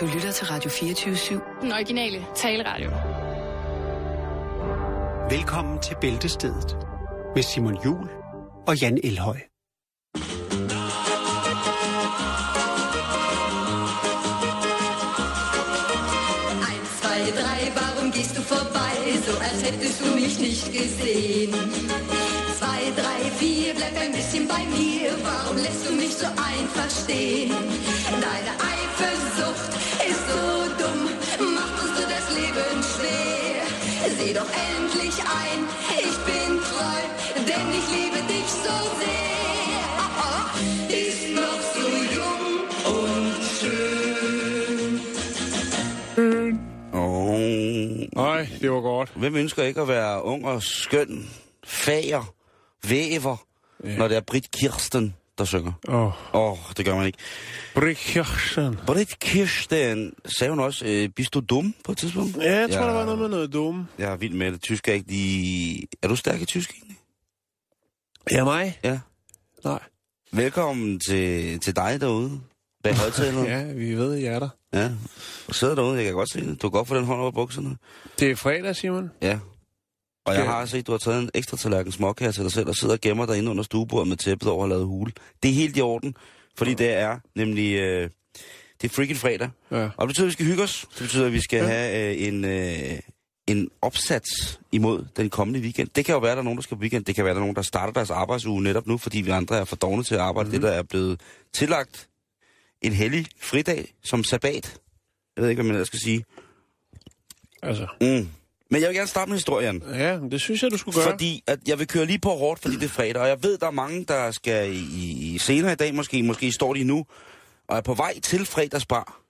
Du lytter til Radio 24-7. Den originale taleradio. Velkommen til Bæltestedet med Simon Jul og Jan Elhøj. Drei, warum gehst du vorbei, so als hättest du mich nicht gesehen? Drei, vier, bleib ein bisschen bei mir, warum lässt du mich so einfach stehen? Deine Eifersucht ist so dumm, macht uns du das Leben schwer. Seh doch endlich ein, ich bin treu, denn ich liebe dich so sehr. Oh, oh, ist noch so jung und schön. Oh. Nej, det var godt. Hvem ønsker ikke at være ung og skøn, fager, væver, ja. når det er Britt Kirsten, der synger? Åh, oh, oh, det gør man ikke. Brikjersen. Britt Kirsten, sagde hun også, øh, bist du dum på et tidspunkt? Ja, jeg tror, der var noget med noget dumme. Jeg er vild med det. Tysk er ikke lige... Er du stærk i tysk egentlig? Ja, mig? Ja. Nej. Velkommen til, til dig derude. Bag højtaleren. ja. Vi ved, jeg er der. ja. Og sidder derude, jeg kan godt se det. Du godt få den hånd over bukserne. Det er fredag, Simon. Ja. Og jeg Ja. har set, du har taget en ekstra tallerken småkager til dig selv, og sidder og gemmer dig inde under stuebordet med tæppet over og lavet hule. Det er helt i orden, fordi det er nemlig... Øh, det er freaking fredag. Ja. Og det betyder, at vi skal hygge os. Det betyder, at vi skal ja. have øh, en, øh, en opsats imod den kommende weekend. Det kan jo være, at der er nogen, der skal på weekend. Det kan være, at der er nogen, der starter deres arbejdsuge netop nu, fordi vi andre er for dogne til at arbejde. Mm. Det, der er blevet tillagt en hellig fridag som sabbat. Jeg ved ikke, hvad man ellers skal sige. Altså, Mm. Men jeg vil gerne starte med historien. ja, det synes jeg, du skulle gøre. Fordi at jeg vil køre lige på hårdt, fordi det er fredag, og jeg ved, der er mange, der skal i, i senere i dag, måske, måske står de nu, og er på vej til fredagsbar.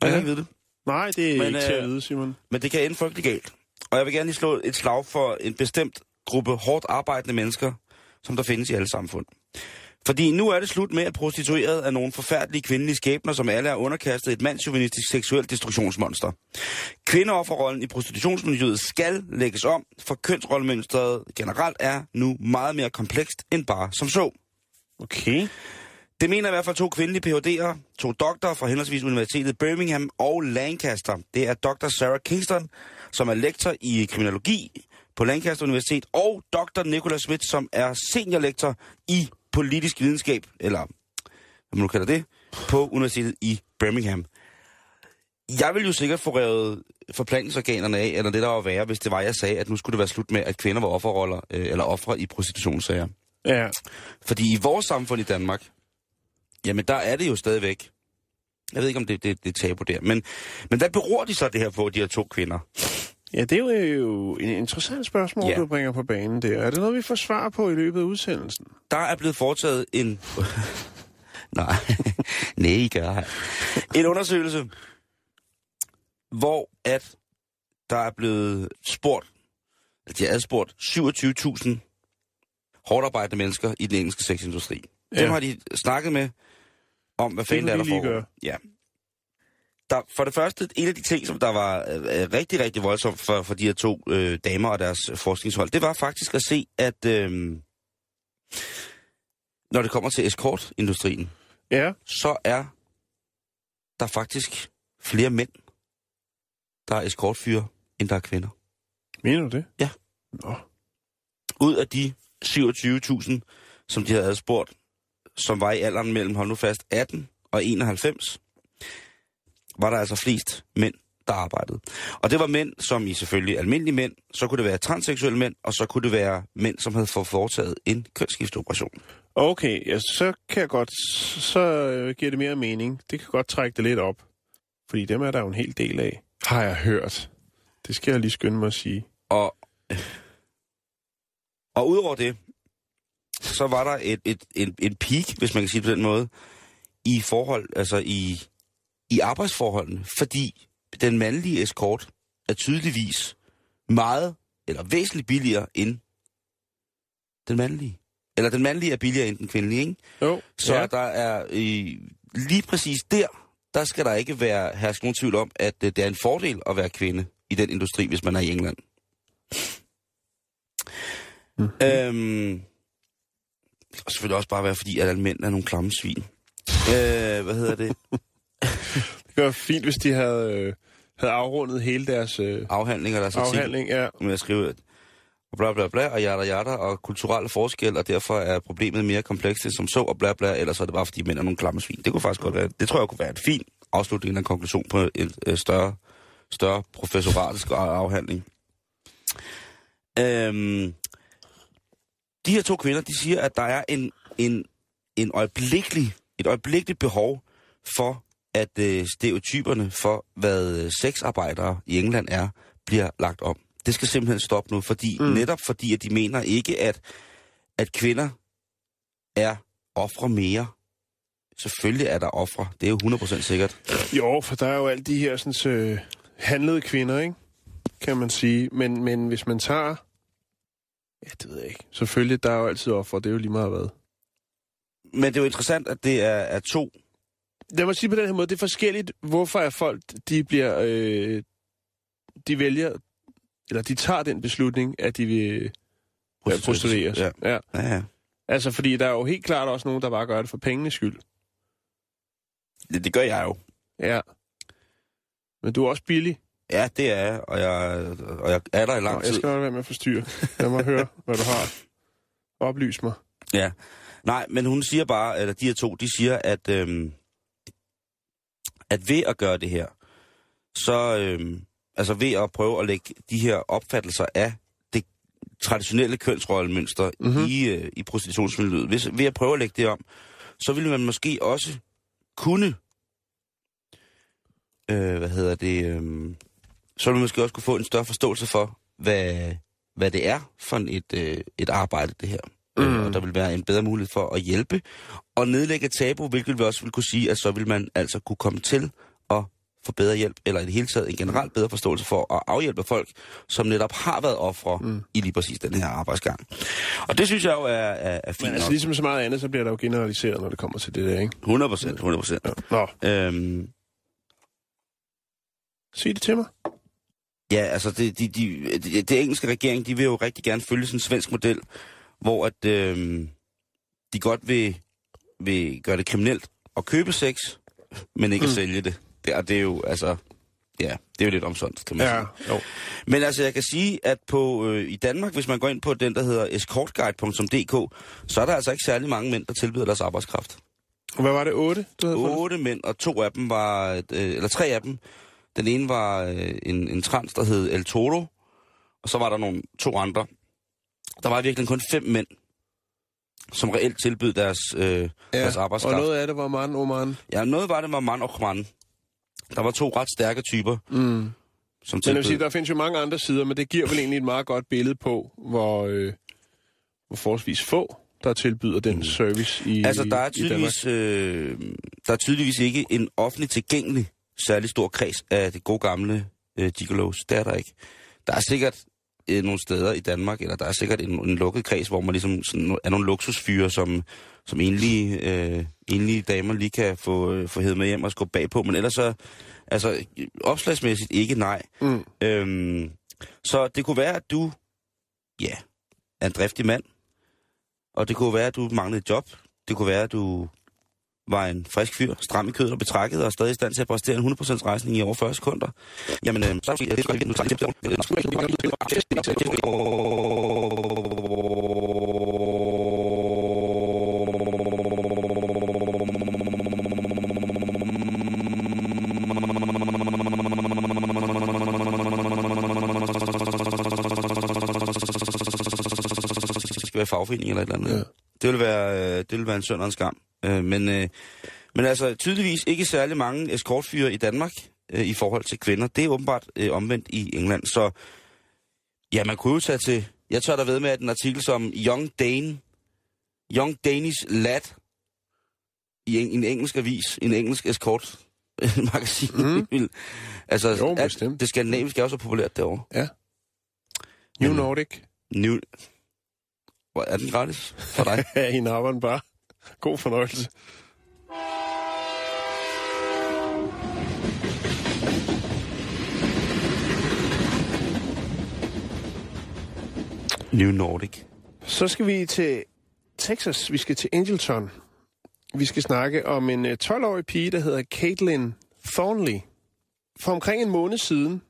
Og jeg Ja. ikke ved det. Nej, det er Men, ikke til at øh, vide, Simon. Men det kan ende frygtelig galt. Og jeg vil gerne lige slå et slag for en bestemt gruppe hårdt arbejdende mennesker, som der findes i alle samfund. Fordi nu er det slut med, at prostitueret er nogle forfærdelige kvindelige skæbner, som alle er underkastet et mandsjuvenistisk seksuelt destruktionsmonster. Kvindeofferrollen i prostitutionsmiljøet skal lægges om, for kønsrollemønstret generelt er nu meget mere komplekst end bare som så. Okay. Det mener i hvert fald to kvindelige Ph.D.'ere, to doktorer fra henholdsvis Universitetet Birmingham og Lancaster. Det er Dr. Sarah Kingston, som er lektor i kriminologi på Lancaster Universitet, og Dr. Nicholas Smith, som er seniorlektor i politisk videnskab, eller hvad man nu kalder det, på Universitetet i Birmingham. Jeg vil jo sikkert få revet forplantningsorganerne af, eller det der var værre, hvis det var, jeg sagde, at nu skulle det være slut med, at kvinder var offerroller, øh, eller ofre i prostitutionssager. Ja. Fordi i vores samfund i Danmark, jamen der er det jo stadigvæk, jeg ved ikke om det, det, det er tabu der, men, men hvad beror de så det her på, de her to kvinder? Ja, det er jo en interessant spørgsmål, Ja. du bringer på banen der. Er det noget, vi får svar på i løbet af udsendelsen? Der er blevet foretaget en... Nej, nej, I gør her. En undersøgelse, hvor at der er blevet spurgt, at de har adspurgt 27.000 hårdt arbejdende mennesker i den engelske sexindustri. Ja. Dem har de snakket med om, hvad fanden der er, der foregår. Ja. Der, for det første, en af de ting, som der var øh, rigtig, rigtig voldsomt for, for de her to øh, damer og deres forskningshold, det var faktisk at se, at øh, når det kommer til eskortindustrien, Ja. så er der faktisk flere mænd, der er eskortfyre, end der er kvinder. Mener du det? Ja. Nå. Ud af de 27.000, som de havde adspurgt, som var i alderen mellem, hold nu fast, 18 og 91, var der altså flest mænd, der arbejdede. Og det var mænd, som i selvfølgelig almindelige mænd, så kunne det være transseksuelle mænd, og så kunne det være mænd, som havde fået foretaget en kønsskifteoperation. Okay, ja, så kan jeg godt, så øh, giver det mere mening. Det kan godt trække det lidt op. Fordi dem er der jo en hel del af. Har jeg hørt. Det skal jeg lige skynde mig at sige. Og, og udover det, så var der et, et, en, en peak, hvis man kan sige det på den måde, i forhold, altså i, i arbejdsforholdene, fordi den mandlige eskort er tydeligvis meget, eller væsentligt billigere end den mandlige. Eller den mandlige er billigere end den kvindelige, ikke? Jo, Så ja. der er øh, lige præcis der, der skal der ikke være herske nogen tvivl om, at øh, det er en fordel at være kvinde i den industri, hvis man er i England. Mhm. Øhm, og selvfølgelig også bare være, fordi at alle mænd er nogle klamme svin. øh, hvad hedder det? Det var fint, hvis de havde, øh, havde afrundet hele deres øh, Afhandlinger, der er så afhandling. Ja. med at skrive, at og bla bla bla, og jada jada, og kulturelle forskel, og derfor er problemet mere komplekst end som så, og bla bla, ellers er det bare, fordi mænd er nogle klamme svin. Det kunne faktisk godt være, det tror jeg kunne være en fin afslutning af en konklusion på en øh, større, større professoratisk afhandling. Øhm, de her to kvinder, de siger, at der er en, en, en øjeblikkelig, et øjeblikkeligt behov for, at øh, stereotyperne for, hvad øh, sexarbejdere i England er, bliver lagt om. Det skal simpelthen stoppe nu, fordi mm. netop fordi, at de mener ikke, at, at kvinder er ofre mere. Selvfølgelig er der ofre. Det er jo 100% sikkert. Jo, for der er jo alle de her sådan, øh, handlede kvinder, ikke? kan man sige. Men, men hvis man tager... Ja, det ved jeg ikke. Selvfølgelig, der er jo altid offer, det er jo lige meget hvad. Men det er jo interessant, at det er, er to Lad mig sige på den her måde, det er forskelligt, hvorfor er folk, de bliver, øh, de vælger, eller de tager den beslutning, at de vil prostitueres. Ja. ja. Ja, ja. Altså, fordi der er jo helt klart også nogen, der bare gør det for pengenes skyld. Det, det gør jeg jo. Ja. Men du er også billig. Ja, det er jeg, og jeg, og jeg er der i lang Nå, tid. jeg skal nok være med at forstyrre. Lad mig høre, hvad du har. Oplys mig. Ja. Nej, men hun siger bare, eller de her to, de siger, at, øhm, at ved at gøre det her, så, øhm, altså ved at prøve at lægge de her opfattelser af det traditionelle kønsrollemønster Mhm. mm-hmm. i, øh, i prostitutionsmiljøet, hvis, ved at prøve at lægge det om, så ville man måske også kunne, øh, hvad hedder det, øh, så ville man måske også kunne få en større forståelse for, hvad, hvad det er for et, øh, et arbejde, det her. Mm. Mm. Og der vil være en bedre mulighed for at hjælpe og nedlægge et tabu, hvilket vi også vil kunne sige, at så vil man altså kunne komme til at få bedre hjælp, eller i det hele taget en generelt bedre forståelse for at afhjælpe folk, som netop har været ofre mm. i lige præcis den her arbejdsgang. Og det synes jeg jo er, er, er fint Men altså, nok. ligesom så meget andet, så bliver der jo generaliseret, når det kommer til det der, ikke? 100 procent, 100 procent. Nå, Øhm, sig det til mig. Ja, altså det, de, de, det, det engelske regering, de vil jo rigtig gerne følge sådan en svensk model, hvor at øhm, de godt vil, vil gøre det kriminelt at købe sex, men ikke mm. at sælge det. det. Og det er jo, altså, ja, det er jo lidt omsondt, kan man Ja, sige. jo. Men altså, jeg kan sige, at på øh, i Danmark, hvis man går ind på den, der hedder escortguide.dk, så er der altså ikke særlig mange mænd, der tilbyder deres arbejdskraft. Og Hvad var det, 8? Du havde fundet? Otte mænd, og to af dem var, øh, eller tre af dem, den ene var øh, en, en trans, der hed El Toro, og så var der nogle to andre. Der var virkelig kun fem mænd, som reelt tilbød deres, øh, ja, deres og arbejdskraft. noget af det var man, Oman. Ja, noget var det var mand og man. Der var to ret stærke typer, Mm. som Men jeg vil tilbød... sige, der findes jo mange andre sider, men det giver vel egentlig et meget godt billede på, hvor, øh, hvor forholdsvis få, der tilbyder den service i Altså, der er, tydeligvis, øh, der er tydeligvis ikke en offentlig tilgængelig særlig stor kreds af det gode gamle øh, gigolos. Det er der ikke. Der er sikkert øh, nogle steder i Danmark, eller der er sikkert en, en lukket kreds, hvor man ligesom sådan, er nogle luksusfyre, som, som enlige, øh, enlige damer lige kan få, øh, få hævet med hjem og skubbe bagpå. Men ellers så, altså opslagsmæssigt ikke nej. Mm. Øhm, så det kunne være, at du, ja, er en driftig mand, og det kunne være, at du manglede et job. Det kunne være, at du var en frisk fyr, stram i kødet og betrækket, og stadig i stand til at præstere en 100% rejsning i over 40 sekunder. Jamen, øh, så er det måske, være fagforening eller et eller andet. Ja. Det vil være, det vil være en synd og en skam. Øh, men, øh, men altså, tydeligvis ikke særlig mange escortfyre i Danmark øh, i forhold til kvinder. Det er åbenbart øh, omvendt i England. Så ja, man kunne jo tage til... Jeg tør da ved med, at en artikel som Young Dane, Young Danish Lad, i en, en engelsk avis, en engelsk escort magasin. Mm. altså, Jo, bestemt. det skandinaviske er jo så populært derovre. Ja. New Men- Nordic. New... Hvor er den gratis for dig? Ja, i napperen bare. God fornøjelse. New Nordic. Så skal vi til Texas. Vi skal til Angelton. Vi skal snakke om en øh, 12-årig pige, der hedder Caitlin Thornley. For omkring en måned siden,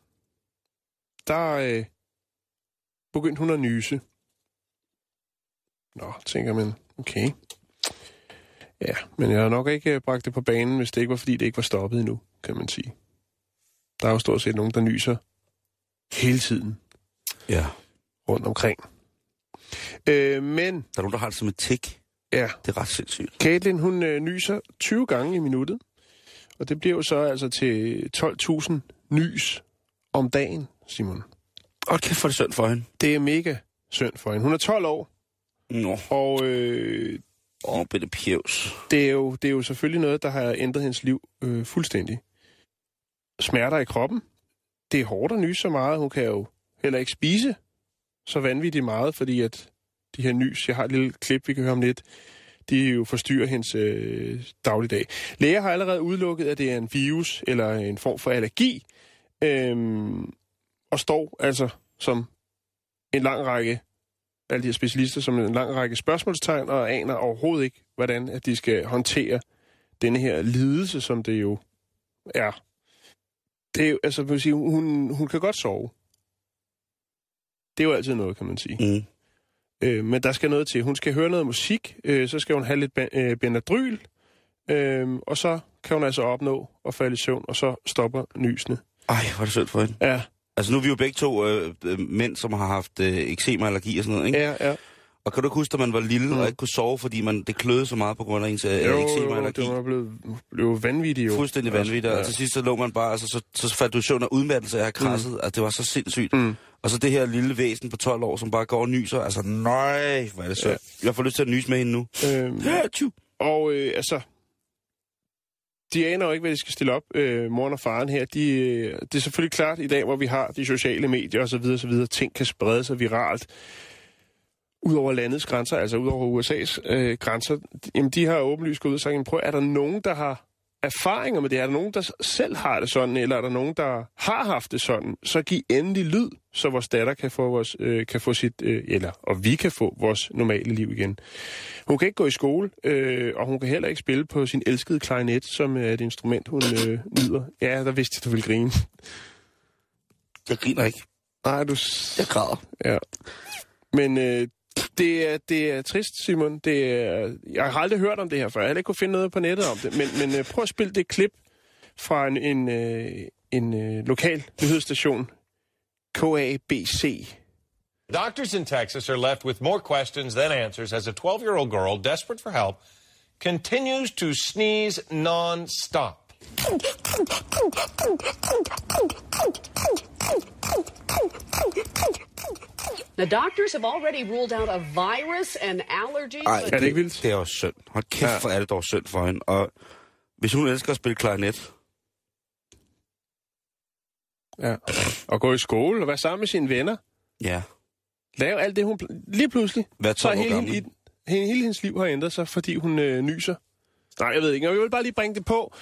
der øh, begyndte hun at nyse. Nå, tænker man, okay. Ja, men jeg har nok ikke øh, bragt det på banen, hvis det ikke var, fordi det ikke var stoppet endnu, kan man sige. Der er jo stort set nogen, der nyser hele tiden Ja. rundt omkring. Øh, men, Der er nogen, der har det som et tik. ja, Det er ret sindssygt. Caitlin, hun øh, nyser 20 gange i minuttet. Og det bliver jo så altså til 12.000 nys om dagen, Simon. Og kæft for det synd for hende. Det er mega synd for hende. Hun er 12 år, Nå, og øh, åh, bitte pjevs. det, er jo, det er jo selvfølgelig noget, der har ændret hendes liv øh, fuldstændig. Smerter i kroppen. Det er hårdt at nyse så meget. Hun kan jo heller ikke spise så vanvittigt meget, fordi at de her nys, jeg har et lille klip, vi kan høre om lidt, de jo forstyrrer hendes øh, dagligdag. Læger har allerede udelukket, at det er en virus eller en form for allergi, øhm, og står altså som en lang række, alle de her specialister, som en lang række spørgsmålstegn, og aner overhovedet ikke, hvordan at de skal håndtere denne her lidelse, som det jo er. Det er jo, altså, vil sige, hun, hun kan godt sove. Det er jo altid noget, kan man sige. Mm. Øh, men der skal noget til. Hun skal høre noget musik, øh, så skal hun have lidt øh, Benadryl, øh, og så kan hun altså opnå at falde i søvn, og så stopper nysene. Ej, hvor er det synd for hende. Ja, Altså nu er vi jo begge to øh, øh, mænd, som har haft øh, eksem og allergi og sådan noget, ikke? ja, ja. Og kan du ikke huske, at man var lille Mm. og ikke kunne sove, fordi man, det kløede så meget på grund af ens øh, Jo, eksem og allergi? det var blevet, blevet vanvittigt jo. Fuldstændig vanvittigt. Ja. Og til sidst så lå man bare, altså, så, så faldt du i søvn af udmattelse af krasset. Mm. Altså, det var så sindssygt. Mm. Og så det her lille væsen på 12 år, som bare går og nyser. Altså, nej, hvor er det så. Ja. Jeg får lyst til at nyse med hende nu. Øhm, Ja, og øh, altså, de aner jo ikke, hvad de skal stille op, øh, moren og faren her. De, øh, det er selvfølgelig klart i dag, hvor vi har de sociale medier osv., osv., ting kan sprede sig viralt ud over landets grænser, altså ud over USA's øh, grænser. Jamen, de har åbenlyst gået ud og sagt, prøv, er der nogen, der har erfaringer med det? Er der nogen, der selv har det sådan, eller er der nogen, der har haft det sådan? Så giv endelig lyd, så vores datter kan få, vores, øh, kan få sit, øh, eller, og vi kan få vores normale liv igen. Hun kan ikke gå i skole, øh, og hun kan heller ikke spille på sin elskede klarinet, som er et instrument, hun øh, nyder. Ja, der vidste jeg, du ville grine. Jeg griner ikke. Nej, du... Jeg græder. Ja. Men øh, det, er, det er trist, Simon. Det er, jeg har aldrig hørt om det her før. Jeg har ikke kunne finde noget på nettet om det. Men, men øh, prøv at spille det klip fra en, en, øh, en, en lokal nyhedsstation. KABC. Doctors in Texas are left with more questions than answers as a 12 year old girl, desperate for help, continues to sneeze non-stop. The doctors have already ruled out a virus and allergies. Ej, but det ikke vildt? Det er også synd. Hold kæft, Ja. hvor er det dog synd for hende. Og hvis hun elsker at spille klarinet, Ja. Og gå i skole og være sammen med sine venner. ja. Lave alt det, hun... Lige pludselig, Hvad så er 12 år hele, gammel? hende, hele, hele hendes liv har ændret sig, fordi hun øh, nyser. Nej, jeg ved ikke. Jeg vil bare lige bringe det på.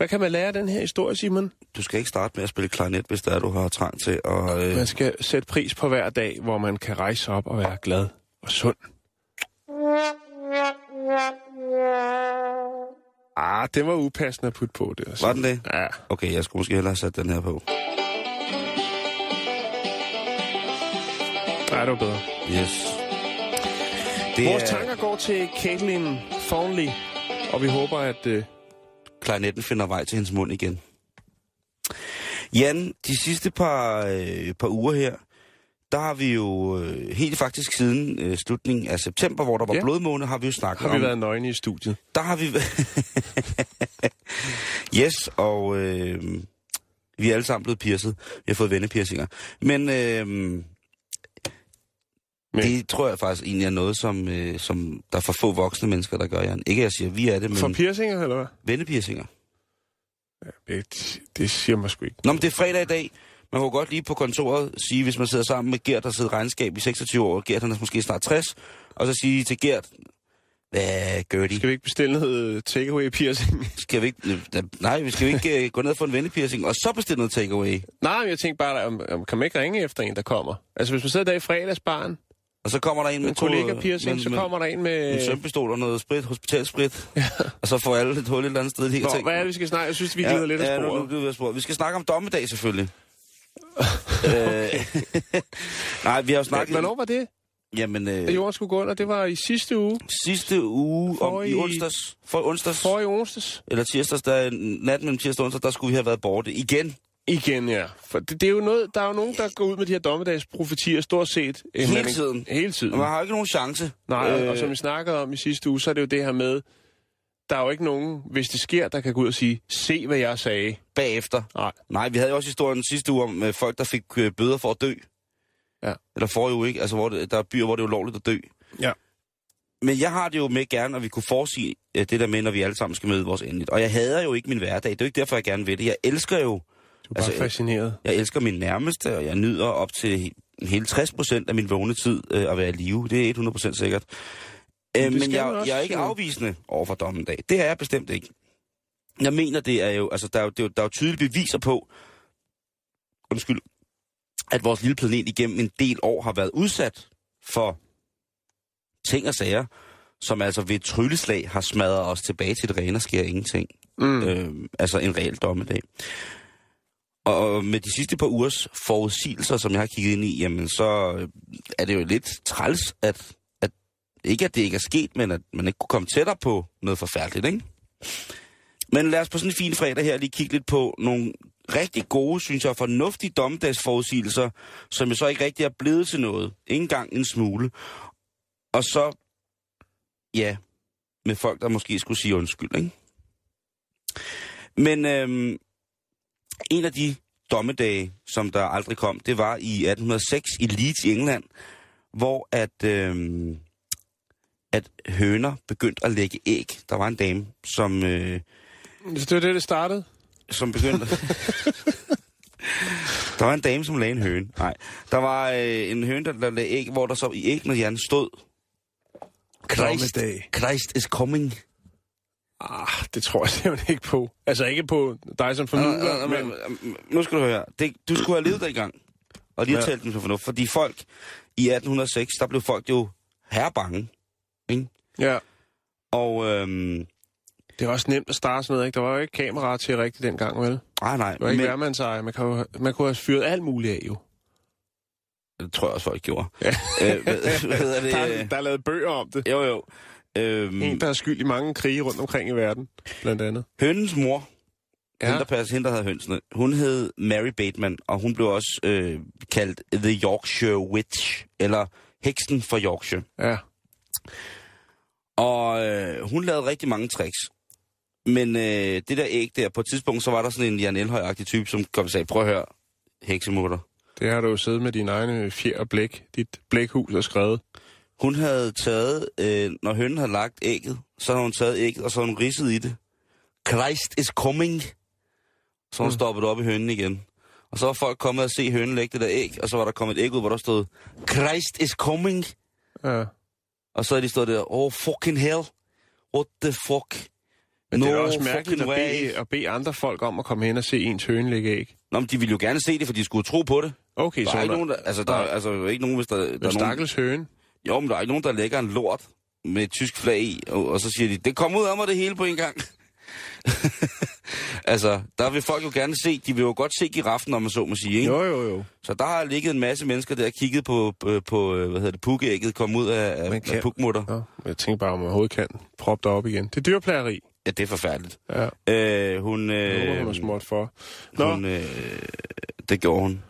Hvad kan man lære af den her historie, Simon? Du skal ikke starte med at spille klarinet, hvis det er, du har trang til at... Øh, Man skal sætte pris på hver dag, hvor man kan rejse op og være glad og sund. Ah, det var upassende at putte på, det. Var den det? Ja. Okay, jeg skulle måske hellere have sat den her på. Nej, det var bedre. Yes. Det Vores er, tanker går til Caitlin Thornley, og vi håber, at... Øh, klarinetten finder vej til hendes mund igen. Jan, de sidste par, øh, par uger her, der har vi jo øh, helt faktisk siden øh, slutningen af september, hvor der var Ja. blodmåne, har vi jo snakket har vi om... været nøgne i studiet? Der har vi... yes, og øh, vi er alle sammen blevet piercet. Vi har fået vennepiercinger. Men, øh, Men det tror jeg faktisk egentlig er noget, som, øh, som der er for få voksne mennesker, der gør, Jan. Ikke at jeg siger, at vi er det, men For piercinger, eller hvad? vennepiercinger. Ja, det, det siger mig sgu ikke. Nå, men det er fredag i dag. Man kan godt lige på kontoret sige, hvis man sidder sammen med Gert, der sidder regnskab i 26 år, Gert han er måske snart 60, og så sige til Gert, hvad gør de? Skal vi ikke bestille noget takeaway piercing? Skal vi ikke, øh, nej, vi skal vi ikke øh, gå ned og få en vennepiercing, og så bestille noget takeaway? Nej, jeg tænkte bare, om, om, kan man ikke ringe efter en, der kommer? Altså, hvis man sidder der i fredagsbarn, Og så kommer der en med En to... kollega med- piercing, så med- kommer der en En med... sømpistol og noget sprit, hospitalsprit. og så får alle et hul et eller andet sted. Kan Nå, tænke, hvad er det, vi skal snakke? Jeg synes, vi glider lidt af ja, nu, sporet. nu, vi af sporet. Vi skal snakke om dommedag, selvfølgelig. øh, nej, vi har jo snakket... Hvornår var det, Jamen, øh, jorden skulle gå under? Det var i sidste uge. sidste uge, om, i Forrige- onsdags, for onsdags, For i onsdags. eller tirsdags, der, nat mellem tirsdag og onsdag, der skulle vi have været borte igen. Igen, ja. For det, det er jo noget, der er jo nogen, der går ud med de her dommedagsprofetier stort set. Hele anden- tiden. Hele tiden. Og man har jo ikke nogen chance. Nej, øh... og som vi snakkede om i sidste uge, så er det jo det her med, der er jo ikke nogen, hvis det sker, der kan gå ud og sige, se hvad jeg sagde. bagefter. Nej. Nej, vi havde jo også historien sidste uge om øh, folk, der fik øh, bøder for at dø. Ja. Eller for jo ikke, altså hvor det, der er byer, hvor det er ulovligt at dø. Ja. Men jeg har det jo med gerne, at vi kunne foresige øh, det der med, når vi alle sammen skal møde vores endeligt. Og jeg hader jo ikke min hverdag. Det er jo ikke derfor, jeg gerne vil det. Jeg elsker jo, Du er bare Altså, altså, fascineret. jeg elsker min nærmeste, og jeg nyder op til he- hele 60 procent af min vågne tid øh, at være i live. Det er 100 procent sikkert. Øh, men jeg, også, jeg er ikke afvisende over for dommedag. Det er jeg bestemt ikke. Jeg mener, det er jo, altså, der er jo, det er jo, der er jo tydelige beviser på, undskyld, at vores lille planet igennem en del år har været udsat for ting og sager, som altså ved et trylleslag har smadret os tilbage til det rene og sker ingenting. Mm. Øh, altså en reel dommedag. Og med de sidste par ugers forudsigelser, som jeg har kigget ind i, jamen så øh, er det jo lidt træls, at, at ikke at det ikke er sket, men at man ikke kunne komme tættere på noget forfærdeligt, ikke? Men lad os på sådan en fin fredag her lige kigge lidt på nogle rigtig gode, synes jeg, fornuftige dommedagsforudsigelser, som jo så ikke rigtig er blevet til noget. Ingen gang en smule. Og så, ja, med folk, der måske skulle sige undskyld, ikke? Men øhm, en af de dommedage, som der aldrig kom, det var i 1806 i Leeds i England, hvor at, øhm, at høner begyndte at lægge æg. Der var en dame, som, øh, Så det var det, det startede? som begyndte... der var en dame, som lagde en høne. Nej, der var øh, en høne, der, der lagde æg, hvor der så i æggene hjernen stod... Christ. Christ is coming. Ah, det tror jeg simpelthen ikke på. Altså ikke på dig som formidler, men... men... Nu skal du høre. Det, du skulle have levet gang. Og lige Ja. talt dem til fornuft. Fordi folk i 1806, der blev folk jo herrebange. Ikke? Ja, Og øhm, det er også nemt at starte sådan noget, ikke? Der var jo ikke kamera til rigtigt dengang, vel? nej, nej. Det var ikke men. Man, kan jo, man kunne have fyret alt muligt af, jo. det tror jeg også, folk gjorde. Ja. Øh, hvad, hvad hedder det? Der, er- der er lavet bøger om det. Jo, jo. Øhm, En, der er skyld i mange krige rundt omkring i verden, blandt andet. hønens mor, ja. Hende, der passede, hende, der havde hønsene, hun hed Mary Bateman, og hun blev også øh, kaldt The Yorkshire Witch, eller heksen fra Yorkshire. Ja. Og øh, hun lavede rigtig mange tricks. Men øh, det der æg der, på et tidspunkt, så var der sådan en Jan Elhøj-agtig type, som kom og sagde, prøv at høre, heksemutter. Det har du jo siddet med din egne fjer og blæk. Dit blækhus og skrevet. Hun havde taget, øh, når hønnen havde lagt ægget, så havde hun taget ægget, og så havde hun ridset i det. Christ is coming. Så hun mm. stoppet op i hønnen igen. Og så var folk kommet og se hønnen lægge det der æg, og så var der kommet et æg ud, hvor der stod, Christ is coming. Ja. Og så havde de stået der, oh fucking hell, what the fuck. Men det er No også mærkeligt at bede, at bede andre folk om at komme hen og se ens høne lægge æg. Nå, men de ville jo gerne se det, for de skulle tro på det. Okay, Der så er ikke der, nogen, der, altså, der, er, Nej. altså, ikke nogen, hvis der, der er der nogen, stakkels høne. Jo, men der er ikke nogen, der lægger en lort med et tysk flag i, og, og så siger de, det kommer ud af mig det hele på en gang. altså, der vil folk jo gerne se, de vil jo godt se giraffen, om man så må sige, ikke? Jo, jo, jo. Så der har ligget en masse mennesker der og kigget på, på, på øh, hvad hedder det, pukkeægget komme ud af, Man kan- af pukmutter. Ja, jeg tænker bare, om man overhovedet kan proppe dig op igen. Det er dyrplageri. Ja, det er forfærdeligt. Ja, Øh, hun, håber hun øh, er småt for. Nå, hun, øh, det gjorde hun.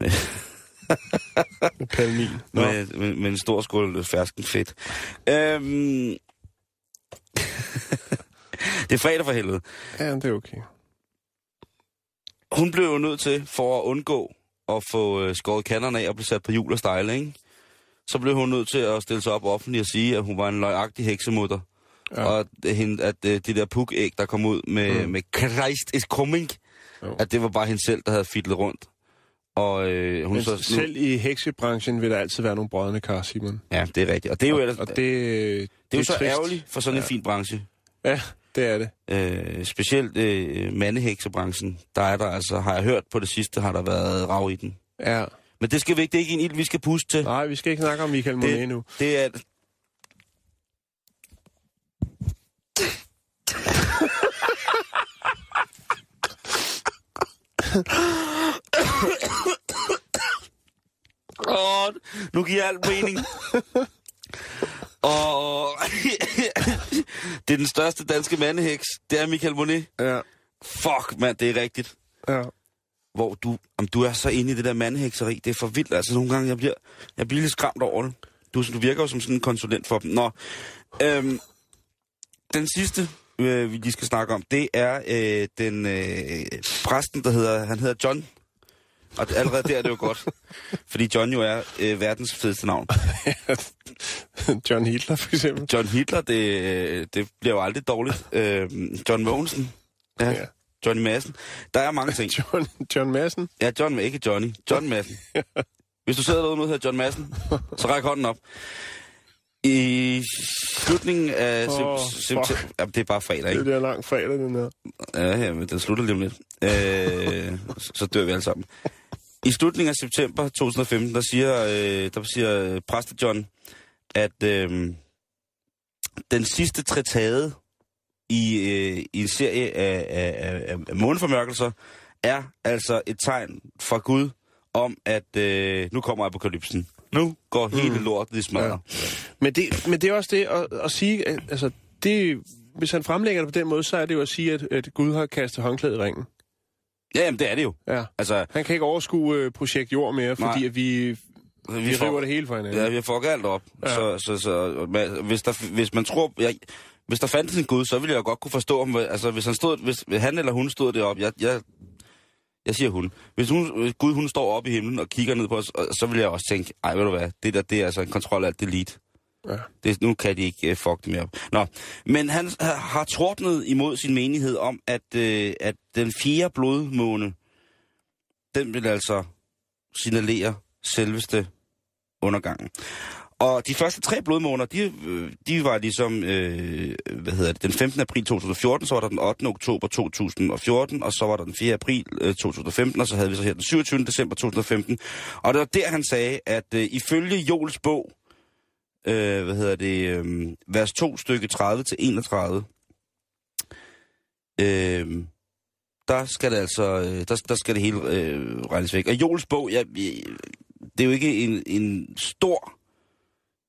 palmin. Nå, med, med, med en stor skål fersken fedt. Øhm... det er fredag for helvede. ja, det er okay. Hun blev jo nødt til, for at undgå at få øh, skåret kanderne af og blive sat på hjul og stejle, ikke? Så blev hun nødt til at stille sig op offentligt og sige, at hun var en løjagtig heksemutter. Ja. Og at, hende, at øh, det der puk-æg, der kom ud med, mm. med Christ is coming, Jo. at det var bare hende selv, der havde fidlet rundt. Og øh, hun Men så... Selv i heksebranchen vil der altid være nogle brødende kar, Simon. ja, det er rigtigt. Og det er jo, ellers, Og det, det, det, det er jo så trist. ærgerligt for sådan en fin branche. Ja, det er det. Øh, specielt øh, mandeheksebranchen, der er der altså, har jeg hørt på det sidste, har der været rav i den. Ja. Men det skal vi ikke, det er ikke en ild, vi skal puste til. Nej, vi skal ikke snakke om Michael Monet nu. det er... Åh, nu giver alt mening. Og det er den største danske mandeheks. Det er Michael Monet. Ja, Fuck, mand, det er rigtigt. ja. Hvor du, om du er så inde i det der mandehekseri, det er for vildt. Altså nogle gange, jeg bliver, jeg bliver lidt skræmt over det. Du, du virker jo som sådan en konsulent for dem. Nå, øhm, den sidste, øh, vi lige skal snakke om, det er øh, den øh, præsten, der hedder, han hedder John. Og allerede der er det jo godt. Fordi John jo er øh, verdens fedeste navn. John Hitler, for eksempel. John Hitler, det, øh, det bliver jo aldrig dårligt. Øh, John Mogensen. Ja. Ja. Johnny Madsen. Der er mange ting. John, John Madsen. Ja, John, ikke Johnny. John Madsen. Hvis du sidder derude og hedder John Madsen, så ræk hånden op. I slutningen af oh, september... Ja, det er bare fredag, Det ikke? bliver lang fredag, den her. Ja, ja, men den slutter lige om lidt. Øh, så- så dør vi alle sammen. I slutningen af september 2015, der siger, øh, der siger øh, præster John, at øh, den sidste trætade i, øh, i en serie af, af, af, af måneformørkelser er altså et tegn fra Gud om, at øh, nu kommer apokalypsen. Nu går hele lortet i smadret. Ja. Men det, men det er også det at, at sige, at, altså, det, hvis han fremlægger det på den måde, så er det jo at sige, at, at Gud har kastet håndklædet i ringen. Ja, jamen, det er det jo. Ja. Altså, Han kan ikke overskue øh, projekt jord mere, fordi Nej. at vi, vi, vi river det hele fra hinanden. Ja, vi har fucket alt op. Ja. Så, så, så man, hvis, der, hvis man tror... Jeg, hvis der fandtes en Gud, så ville jeg godt kunne forstå ham. Altså, hvis han, stod, hvis han eller hun stod deroppe, jeg, jeg, jeg siger hun. Hvis hun, hvis Gud hun står oppe i himlen og kigger ned på os, og- så vil jeg også tænke, ej, ved du hvad, det der, det er altså en kontrol alt delete. Ja. Det, nu kan de ikke uh, fuck det mere op. Nå, men han har, har tordnet imod sin menighed om, at, uh, at den fjerde blodmåne, den vil altså signalere selveste undergangen. Og de første tre blodmåner, de, øh, de var ligesom, øh, hvad hedder det, den 15. april 2014, så var der den 8. oktober 2014, og så var der den 4. april øh, 2015, og så havde vi så her den 27. december 2015. Og det var der, han sagde, at øh, ifølge Jols bog, øh, hvad hedder det, øh, vers 2, stykke 30 til 31, øh, der skal det altså, øh, der, der skal det hele øh, regnes væk. Og Jols bog, ja, det er jo ikke en, en stor,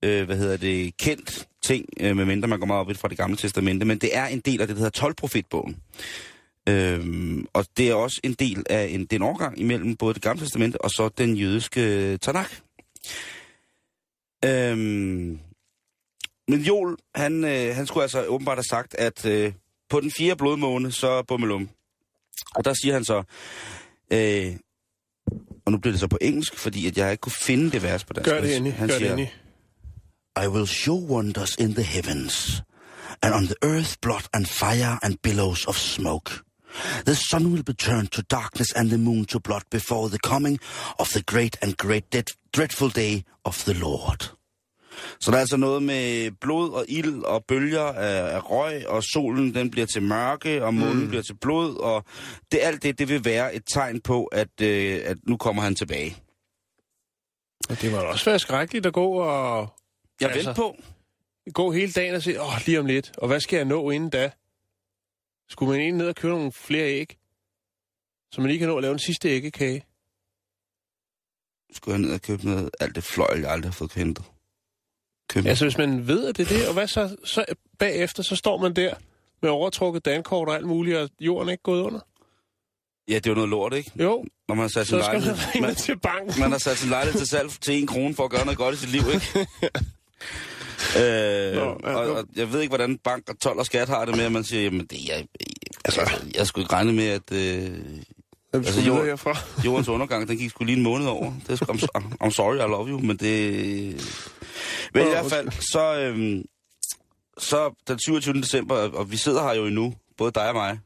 øh, hvad hedder det, kendt ting, øh, medmindre man går meget op det fra det gamle testamente, men det er en del af det, der hedder 12-profetbogen. Øhm, og det er også en del af en, det er en overgang imellem både det gamle testamente og så den jødiske øh, Tanakh. Øhm, men Joel, han, øh, han skulle altså åbenbart have sagt, at øh, på den fjerde blodmåne, så bummelum. Og der siger han så, øh, og nu bliver det så på engelsk, fordi at jeg ikke kunne finde det vers på dansk. Gør det endelig. Han Gør det siger, endelig. I will show wonders in the heavens, and on the earth blood and fire and billows of smoke. The sun will be turned to darkness and the moon to blood before the coming of the great and great dead, dreadful day of the Lord. Så der er altså noget med blod og ild og bølger af, af røg, og solen den bliver til mørke, og månen mm. bliver til blod, og det, alt det, det vil være et tegn på, at, øh, at nu kommer han tilbage. Og det må da også være skrækkeligt at gå og Jeg Altså- venter på, gå hele dagen og sige, åh, lige om lidt, og hvad skal jeg nå inden da? Skulle man egentlig ned og købe nogle flere æg? Så man lige kan nå at lave en sidste æggekage? skulle jeg ned og købe noget alt det fløjl, jeg aldrig har fået hentet. Købe. Altså, hvis man ved, at det er det, og hvad så, så bagefter, så står man der med overtrukket dankort og alt muligt, og jorden er ikke gået under. Ja, det er jo noget lort, ikke? Jo, Når man har sat sin så skal man lejlighed... ringe Man, til banken. man har sat sin lejlighed til salg til en krone for at gøre noget godt i sit liv, ikke? øh, Nå, ja, og, og, jeg ved ikke, hvordan bank og 12 og skat har det med, at man siger, jamen, det, jeg, altså, jeg skulle ikke regne med, at øh, Hvem altså, jord- herfra? jordens undergang, den gik sgu lige en måned over. Det er sgu, I'm, I'm sorry, I love you, men det... Men i hvert fald, så, øhm, så den 27. december, og vi sidder her jo endnu, både dig og mig,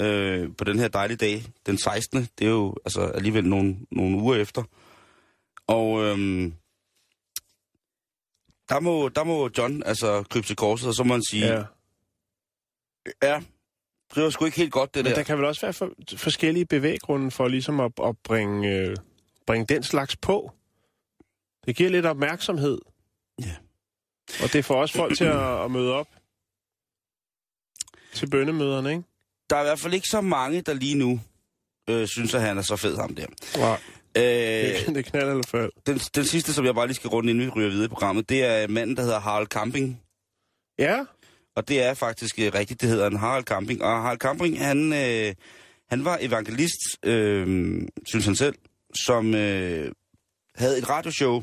øh, på den her dejlige dag, den 16. Det er jo altså alligevel nogle, nogle uger efter. Og øhm, der, må, der må John altså krybe til korset, og så må han sige, ja, Ja. det var sgu ikke helt godt det Men der. der kan vel også være for, forskellige bevæggrunde for ligesom at, at bringe øh, bringe den slags på. Det giver lidt opmærksomhed. Ja. Og det får også folk til at, at møde op til bønnemøderne, ikke? Der er i hvert fald ikke så mange, der lige nu øh, synes, at han er så fed, ham der. Wow. Øh, Det, det knalder eller fald. den, den sidste, som jeg bare lige skal runde, inden vi ryger videre i programmet, det er manden, der hedder Harald Camping. Ja, Og det er faktisk øh, rigtigt, det hedder en Harald Camping. Og Harald Camping, han, øh, han var evangelist, øh, synes han selv, som øh, havde et radioshow,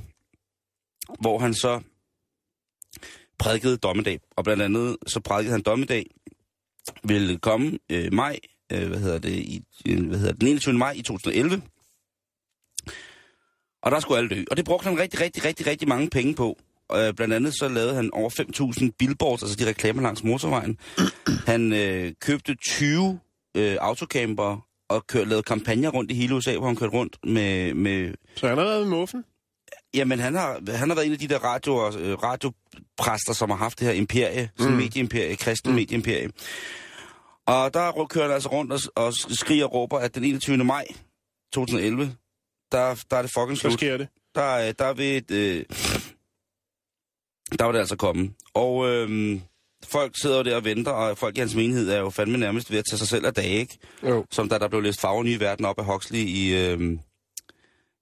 hvor han så prædikede dommedag. Og blandt andet så prædikede han dommedag ville komme øh, maj, øh, hvad hedder det, i, øh, hvad hedder det, den 21. maj i 2011. Og der skulle alle dø. Og det brugte han rigtig, rigtig, rigtig, rigtig mange penge på. Øh, blandt andet så lavede han over 5.000 billboards, altså de reklamer langs motorvejen. Han øh, købte 20 øh, autocamper og kør, lavede kampagner rundt i hele USA, hvor han kørte rundt med... med så han har været med muffen. jamen, han har, han har været en af de der radio, øh, radiopræster, som har haft det her imperie, sådan mm. medieimperie, kristen mm. medieimperie. Og der kører han altså rundt og, og skriger og råber, at den 21. maj 2011, der, der er det fucking Så slut. sker det. Der, er- der vil et, øh, der var det altså komme. Og øh, folk sidder jo der og venter, og folk i hans menighed er jo fandme nærmest ved at tage sig selv af dage, ikke? Jo. Som da der blev læst Farver Nye Verden op af Huxley i, øh,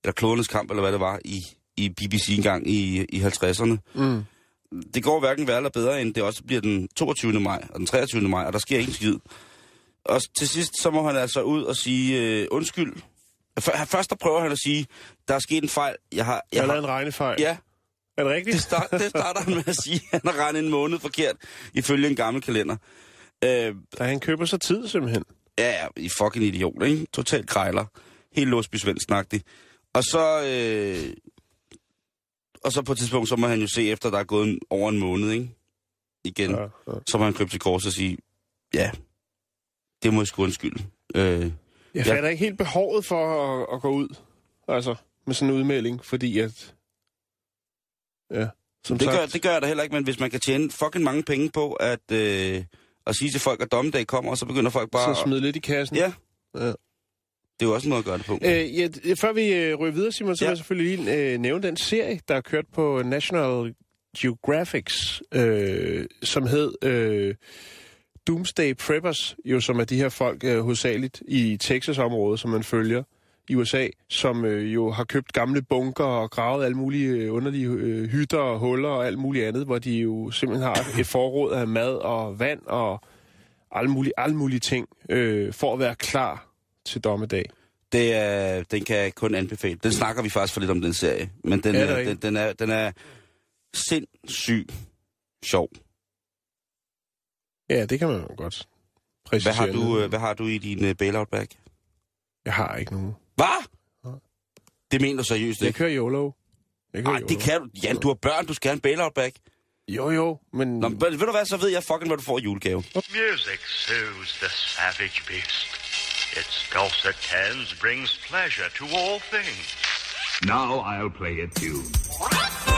eller Klodernes Kamp, eller hvad det var, i, i BBC engang i, i 50'erne. Mm. Det går hverken værre eller bedre, end det også bliver den 22. maj og den 23. maj, og der sker ingen skid. Og til sidst, så må han altså ud og sige øh, undskyld. Først der prøver han at sige, der er sket en fejl. Jeg har, Jeg jeg har lavet en regnefejl. ja, Er det det, rigtigt? start, det starter han med at sige, at han har regnet en måned forkert, ifølge en gammel kalender. Øh, Da han køber sig tid, simpelthen. ja, ja, I fucking idiot, ikke? Totalt krejler. Helt låsby Og så... Øh, og så på et tidspunkt, så må han jo se efter, der er gået en, over en måned, ikke? Igen. Ja. ja. Så må han krybe til kors og sige, ja, det må jeg sgu undskylde. Øh, Jeg Ja. fatter ikke helt behovet for at, at gå ud, altså, med sådan en udmelding, fordi at... Ja, som det, sagt, gør, det gør jeg da heller ikke, men hvis man kan tjene fucking mange penge på at, øh, at sige til folk, at dommedag kommer, og så begynder folk bare... så smid lidt i kassen. Ja. Ja. Det er jo også en måde at gøre det på. Øh, ja, før vi øh, ryger videre, Simon, så Ja. vil jeg selvfølgelig lige øh, nævne den serie, der er kørt på National Geographics, øh, som hed øh, Doomsday Preppers, jo som er de her folk øh, hovedsageligt i Texas-området, som man følger i USA, som øh, jo har købt gamle bunker og gravet alle mulige øh, underlige øh, hytter og huller og alt muligt andet, hvor de jo simpelthen har et forråd af mad og vand og alle mulige, alle mulige ting, øh, for at være klar til dommedag. Det er, den kan jeg kun anbefale. Den snakker vi faktisk for lidt om, den serie. Men den, Ja, er, den, den, er, den er sindssygt sjov. Ja, det kan man jo godt Hvad præcisere. har du, øh, hvad har du i din uh, bailout bag? Jeg har ikke nogen. Hvad? Det mener du seriøst, Jeg ikke? kører YOLO. Jeg kører Nej, det kan du. Jan, du har børn, du skal have en bailout bag. Jo, jo, men... Nå, men ved du hvad, så ved jeg fucking, hvad du får i julegave. Music soothes the savage beast. Its dulcet tones brings pleasure to all things. Now I'll play a tune.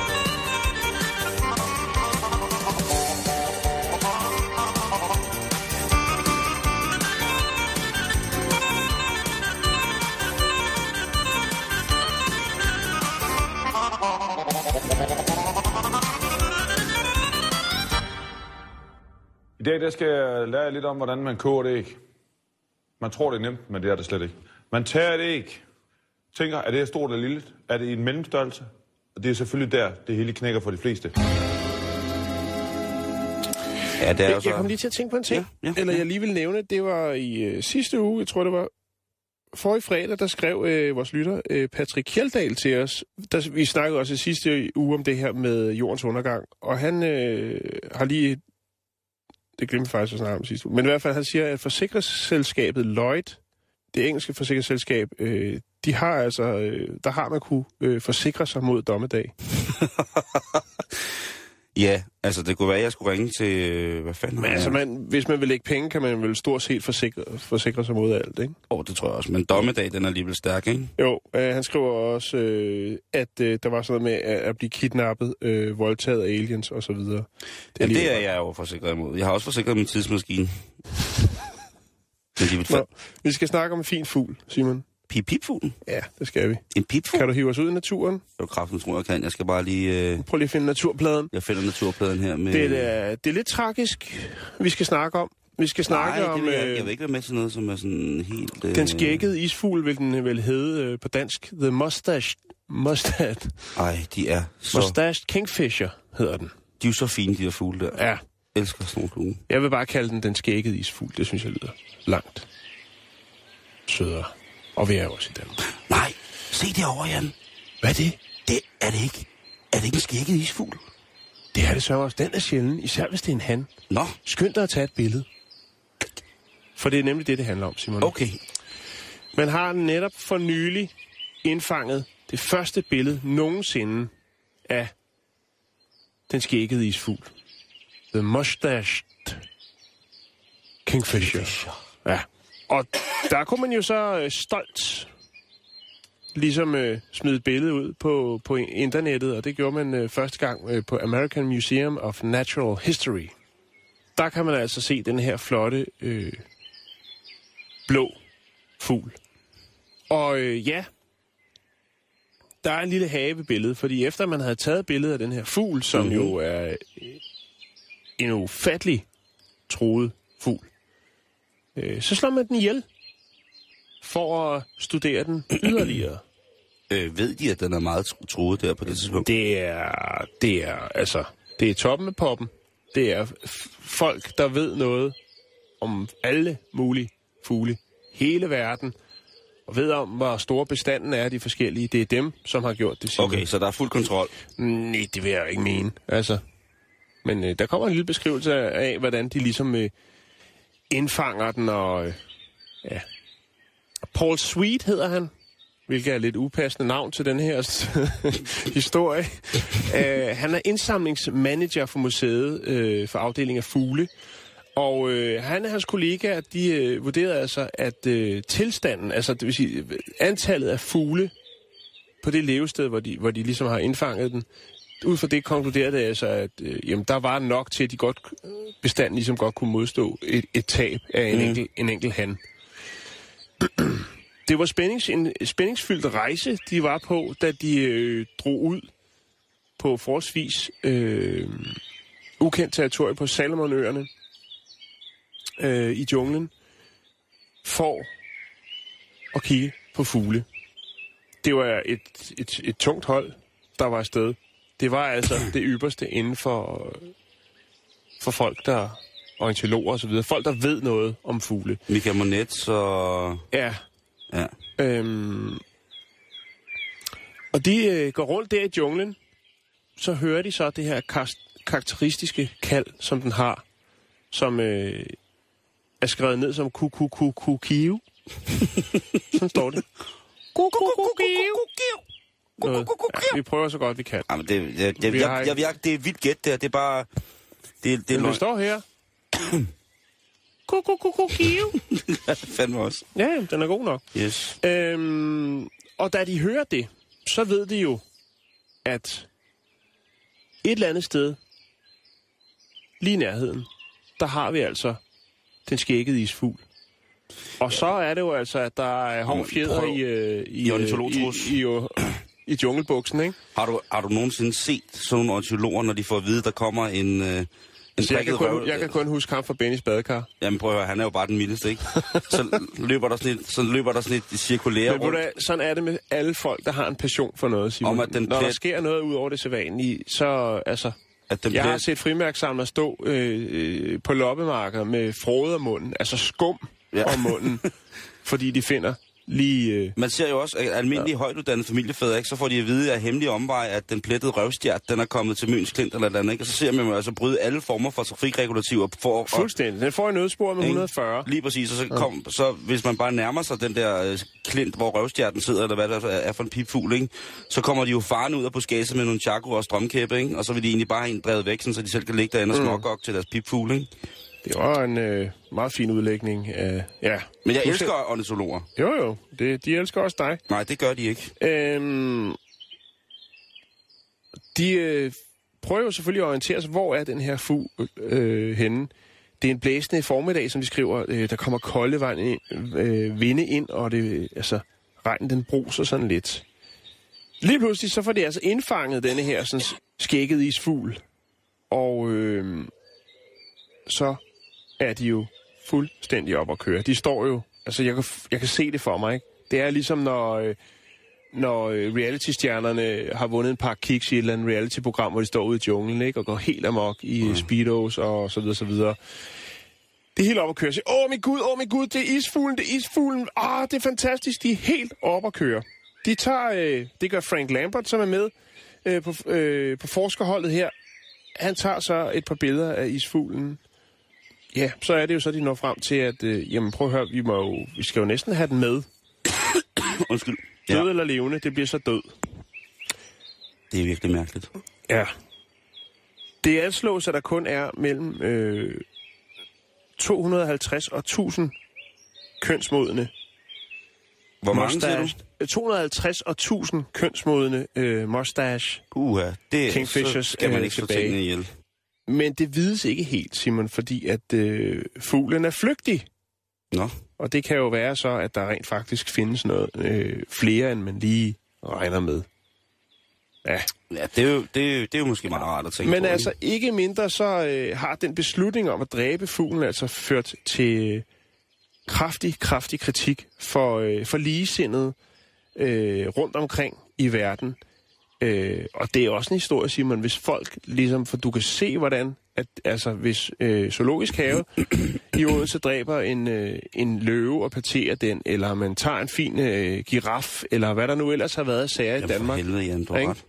I dag der skal jeg lære jer lidt om, hvordan man koger et æg. Man tror, det er nemt, men det er det slet ikke. Man tager et æg, tænker, er det her stort eller lille? Er det i en mellemstørrelse? Og det er selvfølgelig der, det hele knækker for de fleste. Ja, det er Jeg, så... jeg kom lige til at tænke på en ting, Ja, ja, eller ja. jeg lige vil nævne, det var i øh, sidste uge, jeg tror det var for i fredag, der skrev øh, vores lytter øh, Patrick Kjeldahl til os. Der, vi snakkede også i sidste uge om det her med jordens undergang, og han øh, har lige... Det glemte faktisk at snakke om sidste uge. Men i hvert fald, han siger, at forsikringsselskabet Lloyd, det engelske forsikringsselskab, øh, de har altså, øh, der har man kunne øh, forsikre sig mod dommedag. Ja, altså det kunne være, at jeg skulle ringe til... øh, Hvad fanden? Men altså, man, hvis man vil lægge penge, kan man vel stort set forsikre, forsikre sig mod alt, ikke? Åh, oh, det tror jeg også. Men dommedag, den er alligevel stærk, ikke? Jo, øh, han skriver også, øh, at øh, der var sådan noget med at, at blive kidnappet, øh, voldtaget af aliens og så videre. Det Ja, lige- det er jeg jo forsikret imod. Jeg har også forsikret min tidsmaskine. Nå, vi skal snakke om en fin fugl, Simon. Pip-pip-fuglen? Ja, det skal vi. En pipfugl? Kan du hive os ud i naturen? Det er kraften, tror jeg kan. Jeg skal bare lige... Øh... Prøv lige at finde naturpladen. Jeg finder naturpladen her med... Det er, det er lidt tragisk, vi skal snakke om. Vi skal snakke Nej, om vil jeg, øh, jeg vil ikke være med til noget, som er sådan helt... Øh... den skækkede isfugl, vil den vel hedde øh, på dansk. The Mustache, mustache, Ej, de er så... mustache Kingfisher hedder den. De er jo så fine, de der fugle der. Ja, Jeg elsker sådan nogle fugle. jeg vil bare kalde den den skækkede isfugl. Det synes jeg lyder langt sødere. Og vi er jo også i Danmark. Nej, se derovre, Jan. Hvad er det? Det er det ikke. Er det ikke en skækket isfugl? Det er det så også. Den er sjælden, især hvis det er en han. Nå, Skynd dig at tage et billede. For det er nemlig det, det handler om, Simon. okay. Man har netop for nylig indfanget det første billede nogensinde af den skækkede isfugl. The Mustached Kingfisher. Ja. Og der kunne man jo så øh, stolt ligesom øh, smide et billede ud på, på internettet, og det gjorde man øh, første gang øh, på American Museum of Natural History. Der kan man altså se den her flotte øh, blå fugl. Og øh, ja, der er en lille havebillede, fordi efter man havde taget billedet af den her fugl, som mm-hmm. jo er øh, en ufattelig troet fugl, øh, så slår man den ihjel for at studere den yderligere. Øh, ved de, at den er meget troet der på det tidspunkt? Det er, det er, altså, det er toppen af poppen. Det er folk, der ved noget om alle mulige fugle. Hele verden. Og ved om, hvor store bestanden er af de forskellige. Det er dem, som har gjort det. Simon. Okay, så der er fuld kontrol. Nej, det vil jeg ikke mene. Altså, men øh, der kommer en lille beskrivelse af, hvordan de ligesom øh, indfanger den, og øh, ja. Paul Sweet hedder han, hvilket er et lidt upassende navn til den her historie. uh, han er indsamlingsmanager for museet øh, for afdelingen af fugle, og øh, han og hans kollegaer, de øh, vurderede altså, at øh, tilstanden, altså det vil sige antallet af fugle på det levested, hvor de, hvor de ligesom har indfanget den, ud fra det konkluderede det altså, at øh, jamen, der var nok til, at de godt, bestanden ligesom godt kunne modstå et, et tab af en, Mm. enkelt, en enkelt han. Det var spændings, en spændingsfyldt rejse, de var på, da de øh, drog ud på forholdsvis øh, ukendt territorie på Salomonøerne øh, i junglen for at kigge på fugle. Det var et, et, et tungt hold, der var afsted. Det var altså det ypperste inden for, for folk, der ornitologer og så videre. Folk, der ved noget om fugle. Michael Monet og... Ja, Ja. Øhm, og de øh, går rundt der i junglen, så hører de så det her kar- karakteristiske kald, som den har, som øh, er skrevet ned som kukukukukiu. Sådan står det. Noget. Ja, vi prøver så godt vi kan. Jamen, det, jeg, jeg, Vi har jeg, jeg, jeg, det er vildt gæt der. Det er bare... Det, det er Men det står her. Kukukukukiu. fandme også. Ja, den er god nok. Yes. Øhm, og da de hører det, så ved de jo, at et eller andet sted, lige i nærheden, der har vi altså den skækkede isfugl. Og så er det jo altså, at der er hård fjeder i, øh, i, I øh, ornitologtrus. i, i, i, i junglebuksen, ikke? Har du, har du nogensinde set sådan nogle ornitologer, når de får at vide, der kommer en... Øh, en Så jeg kan, kun, røv- jeg kan kun huske ham fra Bennys badekar. Jamen prøv at høre, han er jo bare den mildeste, ikke? Så løber der sådan et, så løber der sådan et cirkulære Men du rundt. hvad, sådan er det med alle folk, der har en passion for noget, Simon. Om at den Når der plet- sker noget ud over det sædvanlige, så altså... At den Jeg har bliver- set frimærksamler stå øh, øh, på loppemarkeder med frode om munden, altså skum ja. om munden, fordi de finder lige... Øh, Man ser jo også, at almindelige ja. højtuddannede familiefædre, ikke, så får de at vide af hemmelig omvej, at den plettede røvstjert, den er kommet til Møns Klint eller et eller andet, ikke? Og så ser man jo altså bryde alle former for trafikregulativer for... at- fuldstændig. Den får en nødspor med Ikke? 140. Lige præcis, og så, kom, så hvis man bare nærmer sig den der øh, klint, hvor røvstjerten sidder, eller hvad det er, for en pipfugl, ikke? så kommer de jo farne ud af buskadset med nogle chaco og strømkæppe, ikke? og så vil de egentlig bare have en drevet væk, sådan, så de selv kan ligge derinde og Mm. smågok til deres pipfugl. Ikke? Det var en øh, meget fin udlægning. af... ja. Men jeg elsker ornitologer. Jo, jo. Det, de elsker også dig. Nej, det gør de ikke. Øhm, de øh, prøver jo selvfølgelig at orientere sig, hvor er den her fugl øh, henne. Det er en blæsende formiddag, som de skriver. Øh, der kommer kolde vand ind, øh, vinde ind, og det altså regnen den bruser sådan lidt. Lige pludselig så får de altså indfanget denne her sådan skægget isfugl. Og øh, så er de jo fuldstændig op at køre. De står jo, altså jeg kan, jeg kan se det for mig, ikke? Det er ligesom når, øh, når øh, reality-stjernerne har vundet en par kiks i et eller andet reality-program, hvor de står ude i junglen, ikke? Og går helt amok i mm. speedos og så videre, så videre. Det er helt op at køre. Åh, oh, min gud, åh, min gud, det er isfuglen, det er isfuglen. Ah, det er fantastisk. De er helt op at køre. De tager, øh, det gør Frank Lambert, som er med øh, på, øh, på forskerholdet her. Han tager så et par billeder af isfuglen. Ja, så er det jo så, de når frem til, at, øh, jamen prøv at høre, vi, må jo, vi skal jo næsten have den med. Undskyld. Død ja. eller levende, det bliver så død. Det er virkelig mærkeligt. Ja. Det anslås, at der kun er mellem øh, 250 og 1000 kønsmodne. Hvor mange siger du? 250 og 1000 kønsmodne øh, mustache. Uha, det Kingfishers, så skal man øh, ikke slå tilbage. ihjel. Men det vides ikke helt, Simon, fordi at øh, fuglen er flygtig. Nå, Og det kan jo være så, at der rent faktisk findes noget øh, flere, end man lige regner med. Ja. ja, det er, jo, det, er, det er jo måske meget rart at tænke Men på. altså ikke mindre så øh, har den beslutning om at dræbe fuglen altså ført til øh, kraftig, kraftig kritik for, øh, for ligesindet øh, rundt omkring i verden. Øh, og det er også en historie, Simon, hvis folk ligesom, for du kan se, hvordan, at altså, hvis øh, Zoologisk Have i Odense dræber en, øh, en løve og parterer den, eller man tager en fin øh, giraf, eller hvad der nu ellers har været af sager i Jamen, for Danmark, helvede, Jan, du har ret.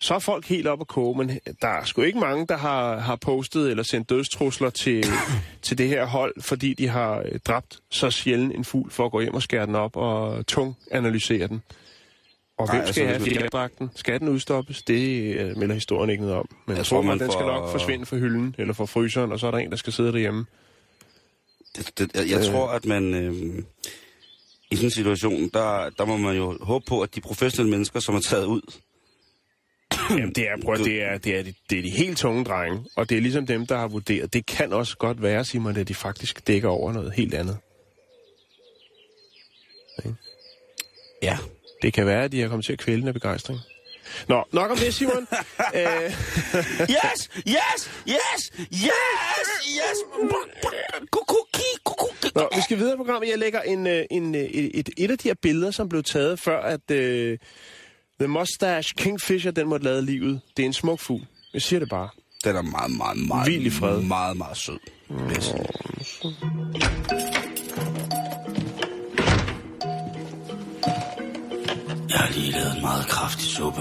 så er folk helt op at koge, men der er sgu ikke mange, der har, har postet eller sendt dødstrusler til, til det her hold, fordi de har øh, dræbt så sjældent en fugl for at gå hjem og skære den op og tung analysere den. Og Nej, hvem skal altså, have fjerdragten? Skal den udstoppes? Det øh, melder historien ikke noget om. Men Jeg jeg tror, man, den skal får- nok forsvinde fra hylden eller fra fryseren, og så er der en, der skal sidde derhjemme. Det, det, jeg, jeg tror, at man øh, i sådan en situation, der, der må man jo håbe på, at de professionelle mennesker, som er taget ud, Jamen, det er, prøv, det er, det er, de, det er de helt tunge drenge, og det er ligesom dem, der har vurderet. Det kan også godt være, Simon, at de faktisk dækker over noget helt andet. ja, Det kan være, at de har kommet til at kvæle den af begejstring. Nå, nok om det, Simon. Æh, Yes! Yes! Yes! Yes! Yes! Kukuki! Nå, vi skal videre i programmet. Jeg lægger en, øh, en, øh, et, et, et af de her billeder, som blev taget før, at uh, The Mustache Kingfisher, den måtte lade livet. Det er en smuk fugl. Jeg siger det bare. Den er meget, meget, meget, Hvil i fred. meget, meget sød. vil jeg har lige lavet en meget kraftig suppe.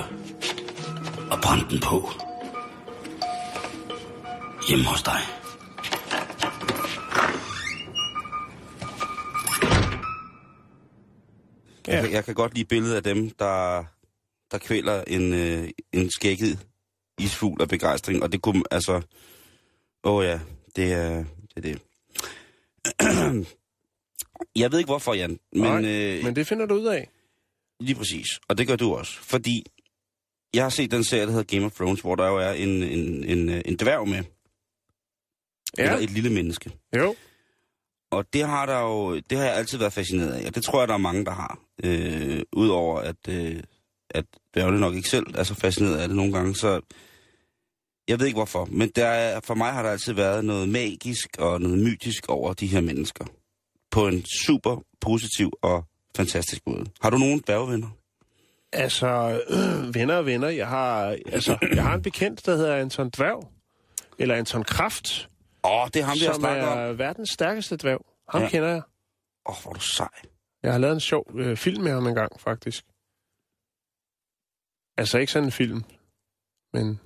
Og brændt den på. Hjemme hos dig. Ja. Jeg, jeg kan godt lide billedet af dem, der, der kvæler en, øh, en skægget isfugl af begejstring. Og det kunne, altså... Åh ja, det er det. Er det. jeg ved ikke hvorfor, Jan. Men, Nej, øh, Men det finder du ud af. Lige præcis. Og det gør du også. Fordi jeg har set den serie, der hedder Game of Thrones, hvor der jo er en, en, en, øh, en dværg med. Ja. Eller et lille menneske. Jo. Og det har der jo, det har jeg altid været fascineret af, og det tror jeg, der er mange, der har. Øh, Udover at, øh, at dværgene nok ikke selv er så fascineret af det nogle gange, så jeg ved ikke hvorfor. Men der er, for mig har der altid været noget magisk og noget mytisk over de her mennesker. På en super positiv og fantastisk måde. Har du nogen dværgvenner? Altså, øh, venner og venner. Jeg har, altså, jeg har en bekendt, der hedder Anton Dværg. Eller Anton Kraft. Åh, oh, det er ham, vi har som snakket er om. verdens stærkeste dværg. Ham Ja. kender jeg. Åh, oh, hvor er du sej. Jeg har lavet en sjov øh, film med ham engang, faktisk. Altså ikke sådan en film, men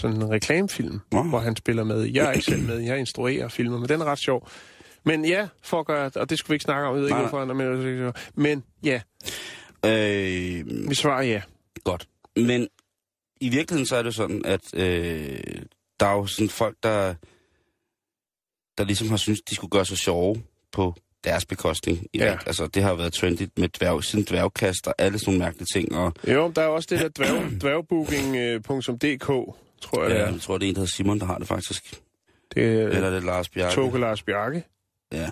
sådan en reklamefilm, Nå. hvor han spiller med. Jeg er ikke selv med, jeg instruerer filmer, men den er ret sjov. Men ja, for at gøre, og det skulle vi ikke snakke om, jeg ved ikke Nej, hvorfor, men, men ja, Øh, vi svarer ja. godt. Men i virkeligheden så er det sådan, at øh, der er jo sådan folk, der, der ligesom har syntes, de skulle gøre sig sjove på deres bekostning. I Ja. Altså, det har været trendigt med dværg, siden dværgkast og alle sådan nogle mærkelige ting. Og, Jo, der er også det der dværg, dværgbooking.dk, tror jeg, det ja, er. jeg tror, det er en, der hedder Simon, der har det faktisk. Det er Eller er det Lars Bjarke? Toge Lars Bjarke. Ja.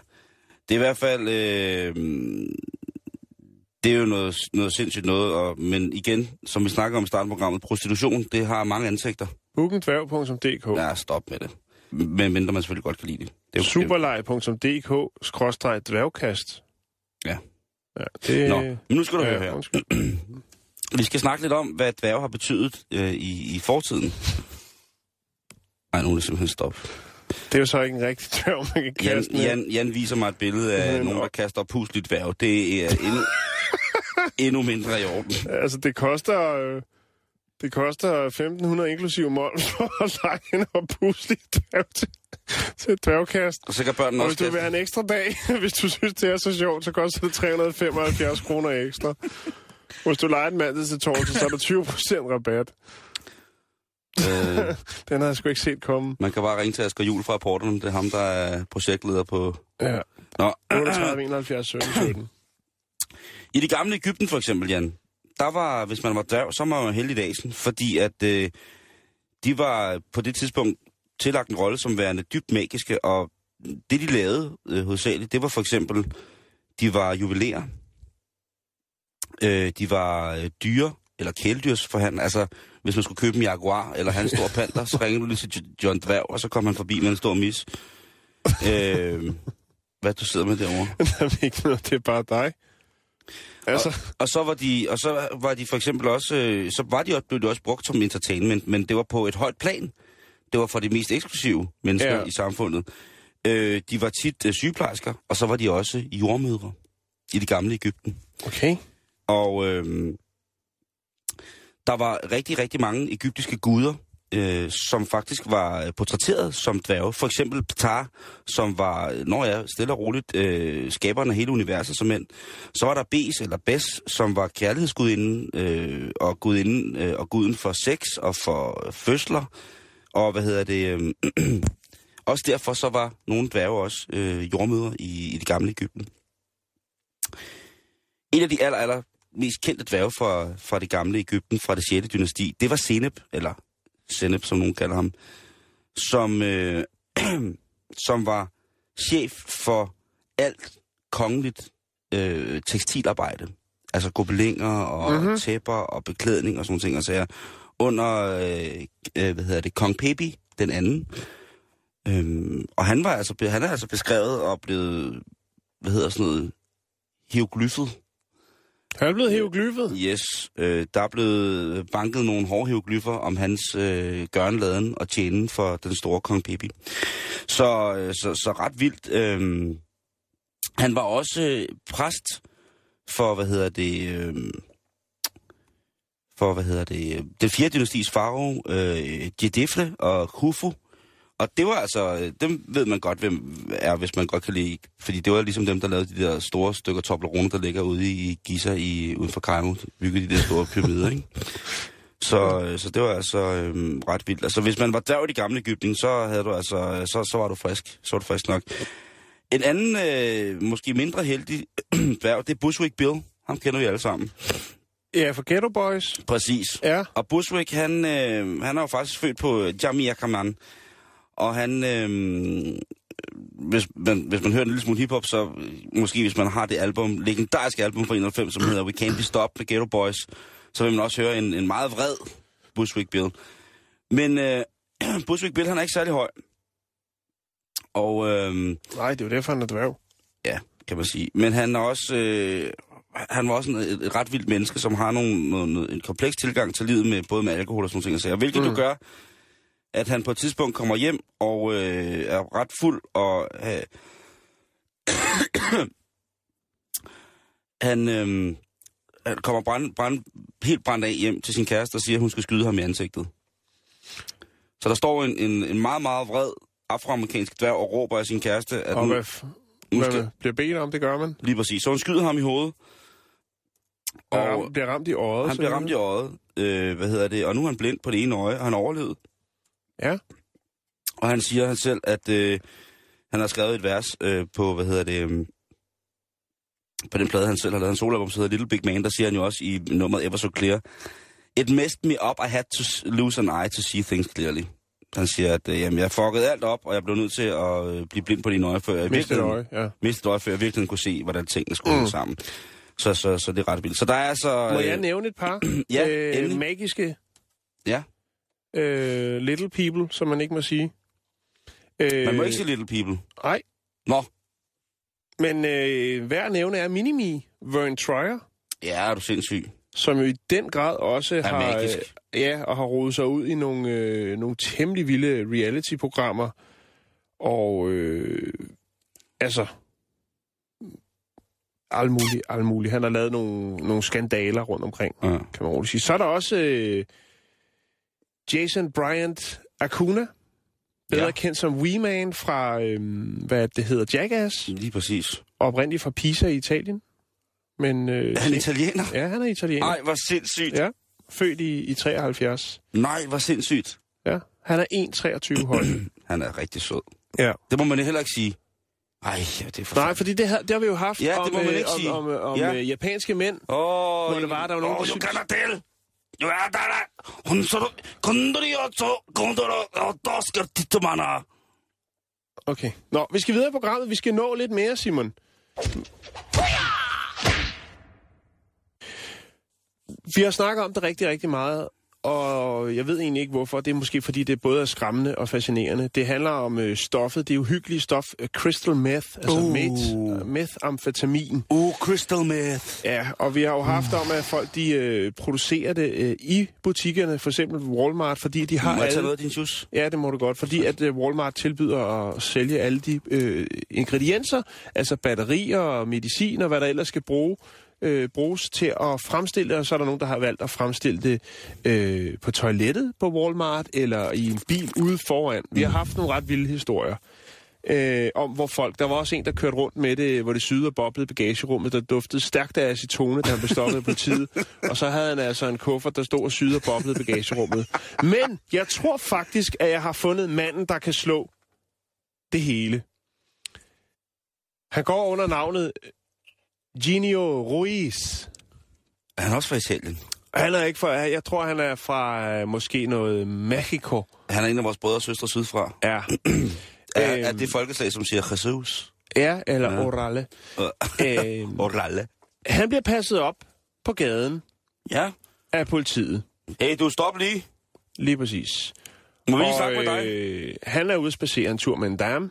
Det er i hvert fald... Øh, Det er jo noget, noget sindssygt noget, og, men igen, som vi snakker om i starten af programmet, prostitution, det har mange ansigter. Bookendværg.dk Ja, stop med det. Men mindre man selvfølgelig godt kan lide det. det er jo, Superleg.dk-dværgkast. Ja. Ja, det... Nå, men nu skal du høre her. Vi skal snakke lidt om, hvad dværge har betydet øh, i, i fortiden. Nej, nu er det simpelthen stop. Det er jo så ikke en rigtig dværg, man kan Jan, med. Jan, Jan viser mig et billede af Men, nogen, der kaster pusligt dværg. Det er endnu, endnu mindre i orden. Altså, det koster... Øh, det koster 1.500 inklusive mål for at lege en oppuslig dværg til, til dværgkast. Og så kan børnene Og også hvis du vil have en ekstra dag, hvis du synes, det er så sjovt, så koster det 375 kroner ekstra. Hvis du leger en mandag til torsdag, så er der 20% rabat. Øh, Den har jeg sgu ikke set komme. Man kan bare ringe til Asger Jul fra rapporterne. Det er ham, der er projektleder på... Ja. Nå. 38, 71, 17, 17. I det gamle Ægypten for eksempel, Jan, der var, hvis man var dværg, så var man heldig i dagen, fordi at øh, de var på det tidspunkt tillagt en rolle som værende dybt magiske, og det de lavede øh, hovedsageligt, det var for eksempel, de var juvelérer, øh, de var øh, dyre, eller kæledyrsforhandler, altså hvis man skulle købe en jaguar eller en stor panter, så ringede du lige til Jo- John Dværg, og så kom han forbi med en stor mis. øh, hvad du sidder med derovre? Der er ikke noget, det er bare dig. Altså, Og så var de, og så var de for eksempel også, øh, så var de også, blev de også brugt som entertainment, men det var på et højt plan. Det var for de mest eksklusive mennesker ja. i samfundet. Øh, de var tit øh, sygeplejersker, og så var de også jordmødre i det gamle Ægypten. okay. Og øh, der var rigtig, rigtig mange egyptiske guder, øh, som faktisk var portrætteret som dværge. For eksempel Ptah, som var, når jeg stille og roligt, øh, skaberen af hele universet som mænd. Så var der Bes, eller Bes, som var kærlighedsgudinden, øh, og, gudinden, øh, og guden for sex og for fødsler. Og hvad hedder det... Øh, også derfor så var nogle dværge også øh, jordmøder i, i det gamle Ægypten. En af de aller, aller mest kendte dværge fra, fra det gamle Ægypten, fra det 6. dynasti, det var Senep, eller Senep, som nogen kalder ham, som, øh, som var chef for alt kongeligt øh, tekstilarbejde. Altså gobelinger og Mhm. mm-hmm. tæpper og beklædning og sådan ting. Og sager. under, øh, øh, hvad hedder det, Kong Pepi, den anden. Øhm, og han, var altså, han er altså beskrevet og blevet, hvad hedder sådan noget, hieroglyfet. Han er blevet hieroglyfet? Yes, øh, der er blevet banket nogle hårde hieroglyffer om hans øh, gørnladen og tjenen for den store kong Pippi. Så, øh, så, så ret vildt. Øh, han var også øh, præst for, hvad hedder det, øh, for, hvad hedder det, øh, den fjerde dynastis farve, øh, Jedefle og Khufu. Og det var altså, øh, dem ved man godt, hvem er, hvis man godt kan lide. Fordi det var ligesom dem, der lavede de der store stykker Toblerone, der ligger ude i Giza i, uden for Cairo. Byggede de der store pyramider, ikke? Så, øh, så det var altså øh, ret vildt. Altså, hvis man var dværg i det gamle Ægypten, så, havde du altså, så, så var du frisk. Så var du frisk nok. En anden, øh, måske mindre heldig dværg, det er Bushwick Bill. Ham kender vi alle sammen. Ja, for Ghetto Boys. Præcis. Ja. Og Bushwick, han, øh, han er jo faktisk født på Jamia Kaman. Og han, øh, hvis, man, hvis man hører en lille smule hiphop, så måske hvis man har det album, legendariske album fra 91, som hedder We Can't Be Stopped med Ghetto Boys, så vil man også høre en, en meget vred Bushwick Bill. Men øh, Bushwick Bill, han er ikke særlig høj. Og øh, Nej, det er jo derfor, han er dværg. ja, kan man sige. Men han er også, øh, han var også en, et, et ret vildt menneske, som har nogle, noget, noget, en kompleks tilgang til livet, med både med alkohol og sådan nogle ting. Hvilket mm. du gør, at han på et tidspunkt kommer hjem og øh, er ret fuld, og øh, han, øh, han kommer brand, brand, helt brændt af hjem til sin kæreste og siger, at hun skal skyde ham i ansigtet. Så der står en, en, en meget, meget vred afroamerikansk dværg og råber af sin kæreste, at Og hun, hvad skal- bliver bedt om, det gør man. lige præcis. Så hun skyder ham i hovedet. Og ram, bliver ramt i øjet. han bliver ramt i øjet. Øh, hvad hedder det? Og nu er han blind på det ene øje, og han overlevede. Ja. Og han siger han selv, at øh, han har skrevet et vers øh, på, hvad hedder det, øh, på den plade, han selv har lavet, en soloalbum, som hedder Little Big Man, der siger han jo også i nummeret Ever So Clear, It messed me up, I had to lose an eye to see things clearly. Han siger, at øh, jamen, jeg fuckede alt op, og jeg blev nødt til at øh, blive blind på dine øje, før jeg Mist et virkelig- øje, ja. mistet øje, før jeg virkelig kunne se, hvordan tingene skulle mm. sammen. Så, så, så det er ret vildt. Så der er altså... Må øh, jeg nævne et par? Ja, øh, endelig. magiske Ja. Øh, little people, som man ikke må sige. Øh, Man må ikke sige little people. Nej, Nå. men øh, at nævne er Minimi, Vern Troyer, Ja, er du sindssyg. som jo i den grad også har, magisk. øh, ja, og har rodet sig ud i nogle, øh, nogle temmelig vilde reality-programmer. Og øh, altså, alt muligt, alt muligt. Han har lavet nogle, nogle skandaler rundt omkring, Ja. kan man roligt sige. Så er der også øh, Jason Bryant Acuna, bedre Ja. kendt som Wee Man fra, øh, hvad det hedder, Jackass, Lige præcis. oprindeligt fra Pisa i Italien. Men, øh, Er han italiener? Ja, han er italiener. Nej, hvor sindssygt. Ja, født i, i 73. Nej, hvor sindssygt. Ja, han er 1,23 høj. Han er rigtig sød. ja. Det må man heller ikke sige. Ej, ja, det er for... Nej, fordi det, har, det har vi jo haft Ja, det om, må man øh, ikke om, sige. om, om, om Ja. øh, japanske mænd. Åh, Hvor det var, der var nogen, der Åh, syntes- du kan til. Jo, er. Hun så du... Og så... Og skal man Okay. Nå, vi skal videre i programmet. Vi skal nå lidt mere, Simon. Vi har snakket om det rigtig, rigtig meget, og jeg ved egentlig ikke hvorfor. Det er måske fordi, det både er skræmmende og fascinerende. Det handler om øh, stoffet, det uhyggelige stof, øh, crystal meth, altså Uh. meth, methamfetamin. Uh, crystal meth. Ja, og vi har jo haft om, at folk de øh, producerer det øh, i butikkerne, for eksempel Walmart, fordi de har Må jeg tage noget din juice? Ja, det må du godt, fordi at øh, Walmart tilbyder at sælge alle de øh, ingredienser, altså batterier og medicin og hvad der ellers skal bruge, øh, bruges til at fremstille det, og så er der nogen, der har valgt at fremstille det øh, på toilettet på Walmart eller i en bil ude foran. Vi har haft nogle ret vilde historier. Øh, om hvor folk, der var også en, der kørte rundt med det, hvor det syede og boblede bagagerummet, der duftede stærkt af acetone, da han blev stoppet af politiet. Og så havde han altså en kuffert, der stod og syede og boblede bagagerummet. Men jeg tror faktisk, at jeg har fundet manden, der kan slå det hele. Han går under navnet Genio Ruiz. Er han også fra Italien? Han er ikke fra, jeg tror, han er fra øh, måske noget Mexico. Han er en af vores brødre og søstre sydfra. Ja. Er, er Øhm. det folkeslag, som siger Jesus? Ja, eller Ja. Orale. Øhm, Orale. han bliver passet op på gaden Ja. af politiet. Hey, du stop lige. Lige præcis. Må vi lige snakke med dig? Øh, han er ude at spacere en tur med en dame.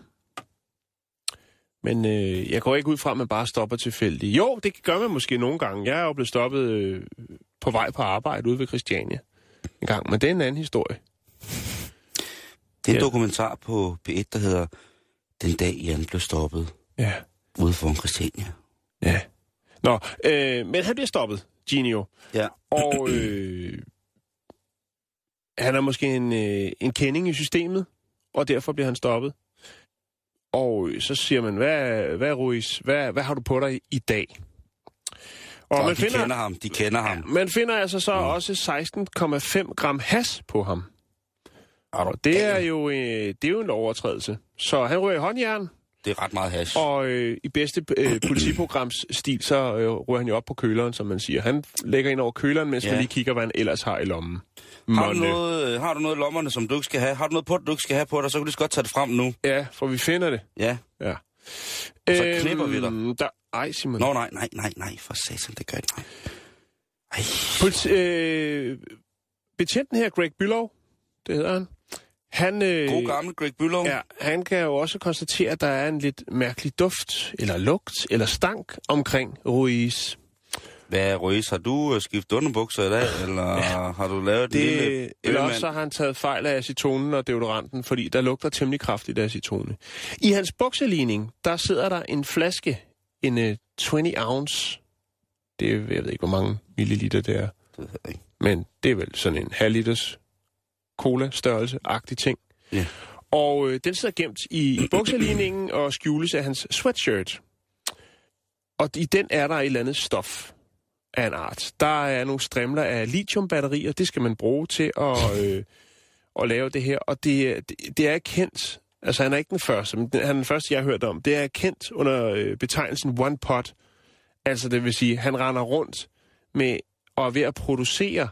Men øh, jeg går ikke ud fra, at man bare stopper tilfældigt. Jo, det gør man måske nogle gange. Jeg er jo blevet stoppet øh, på vej på arbejde ude ved Christiania en gang, men det er en anden historie. Det er en Ja. dokumentar på P1, der hedder Den dag Jan blev stoppet Ja. ude foran Christiania. Ja. Nå, øh, men han bliver stoppet, Genio. Ja. Og øh, han er måske en, øh, en kending i systemet, og derfor bliver han stoppet. Og så siger man, hvad, hvad Ruiz, hvad, hvad har du på dig i dag? Og, Og man, de finder, kender ham, de kender ham. man finder altså så også 16,5 gram has på ham. Er Og det er jo, øh, det er jo en overtrædelse. Så han ryger i håndjern, Det er ret meget hash. og øh, i bedste øh, politiprograms stil, så øh, ryger han jo op på køleren, som man siger. Han lægger ind over køleren, mens ja. Man lige kigger, hvad han ellers har i lommen. Har du, Monne. noget, øh, har du noget i lommerne, som du ikke skal have? Har du noget på, du ikke skal have på dig, så kan du lige godt tage det frem nu. Ja, for vi finder det. Ja. Ja. Og så knipper vi dig. Der, ej, Simon. Nå, nej, nej, nej, nej, for satan, det gør ikke nej. Ej. Politi- øh, betjenten her, Greg Bülow, det hedder han, han, øh, God gammel Greg Bülow. ja, han kan jo også konstatere, at der er en lidt mærkelig duft, eller lugt, eller stank omkring Ruiz. Hvad, Røs, har du øh, skiftet underbukser i dag, eller ja. har du lavet en lille Det, eller også så har han taget fejl af acetonen og deodoranten, fordi der lugter temmelig kraftigt af acetone. I hans bukseligning, der sidder der en flaske, en uh, 20 ounce. Det er, jeg ved ikke, hvor mange milliliter det er. Det ved jeg ikke. Men det er vel sådan en halv liters cola-størrelse-agtig ting. Ja. Og øh, den sidder gemt i, i bukseligningen og skjules af hans sweatshirt. Og i den er der et eller andet stof af en art. Der er nogle strimler af lithiumbatterier, det skal man bruge til at, øh, at lave det her. Og det, det, det er kendt, altså han er ikke den første, men han er den første, jeg har hørt om. Det er kendt under øh, betegnelsen one pot. Altså det vil sige, han render rundt med og er ved at producere,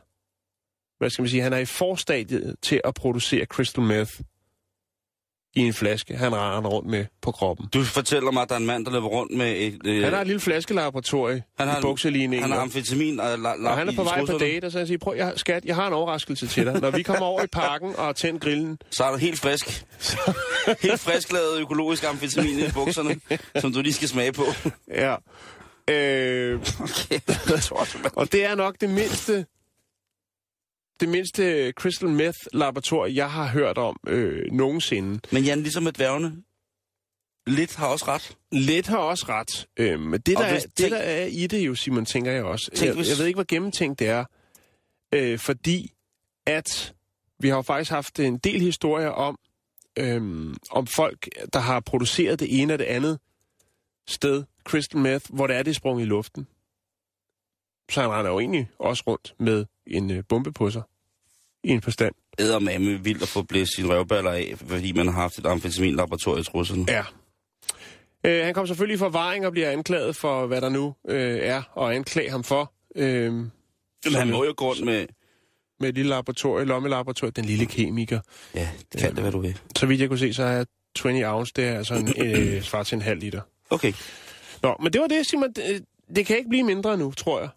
hvad skal man sige, han er i forstadiet til at producere crystal meth. i en flaske, han render rundt med på kroppen. Du fortæller mig, at der er en mand, der løber rundt med et... Øh, Han har et lille flaskelaboratorie han har i en- bukseligningen. Han har amfetamin og, la, la, og han er på vej på date, og så siger, prøv, jeg, skat, jeg har en overraskelse til dig. Når vi kommer over i parken og tændt grillen, Så er du helt frisk. helt frisk lavet økologisk amfetamin i bukserne, som du lige skal smage på. ja. Øh, Okay, og det er nok det mindste, det mindste crystal meth laboratorium, jeg har hørt om øh, nogensinde. Men Jan, ligesom med dværgene, lidt har også ret. Lidt har også ret. Øh, men det, Og der, er, hvis- det, tænk- der er i det jo, Simon, tænker jeg også. Tænk, jeg, hvis- jeg ved ikke, hvor gennemtænkt det er. Øh, fordi at vi har jo faktisk haft en del historier om, øhm, om folk, der har produceret det ene og det andet sted, crystal meth, hvor det er, det er sprunget i luften. Så han render jo egentlig også rundt med en øh, bombe på sig. I en forstand. Ædermame vildt at få blæst sine røvballer af, fordi man har haft et amfetaminlaboratorium i trusserne. Ja. Øh, han kom selvfølgelig i forvaring og bliver anklaget for, hvad der nu øh, er at anklage ham for. Øh, Men han må jo gå rundt med... med et lille laboratorium, lommelaboratorium, den lille kemiker. Ja, kald det, hvad du vil. Så vidt jeg kunne se, så er 20 ounce, det er altså en, øh, svar til en halv liter. Okay. Nå, men det var det, Simon. Det, det kan ikke blive mindre nu, tror jeg.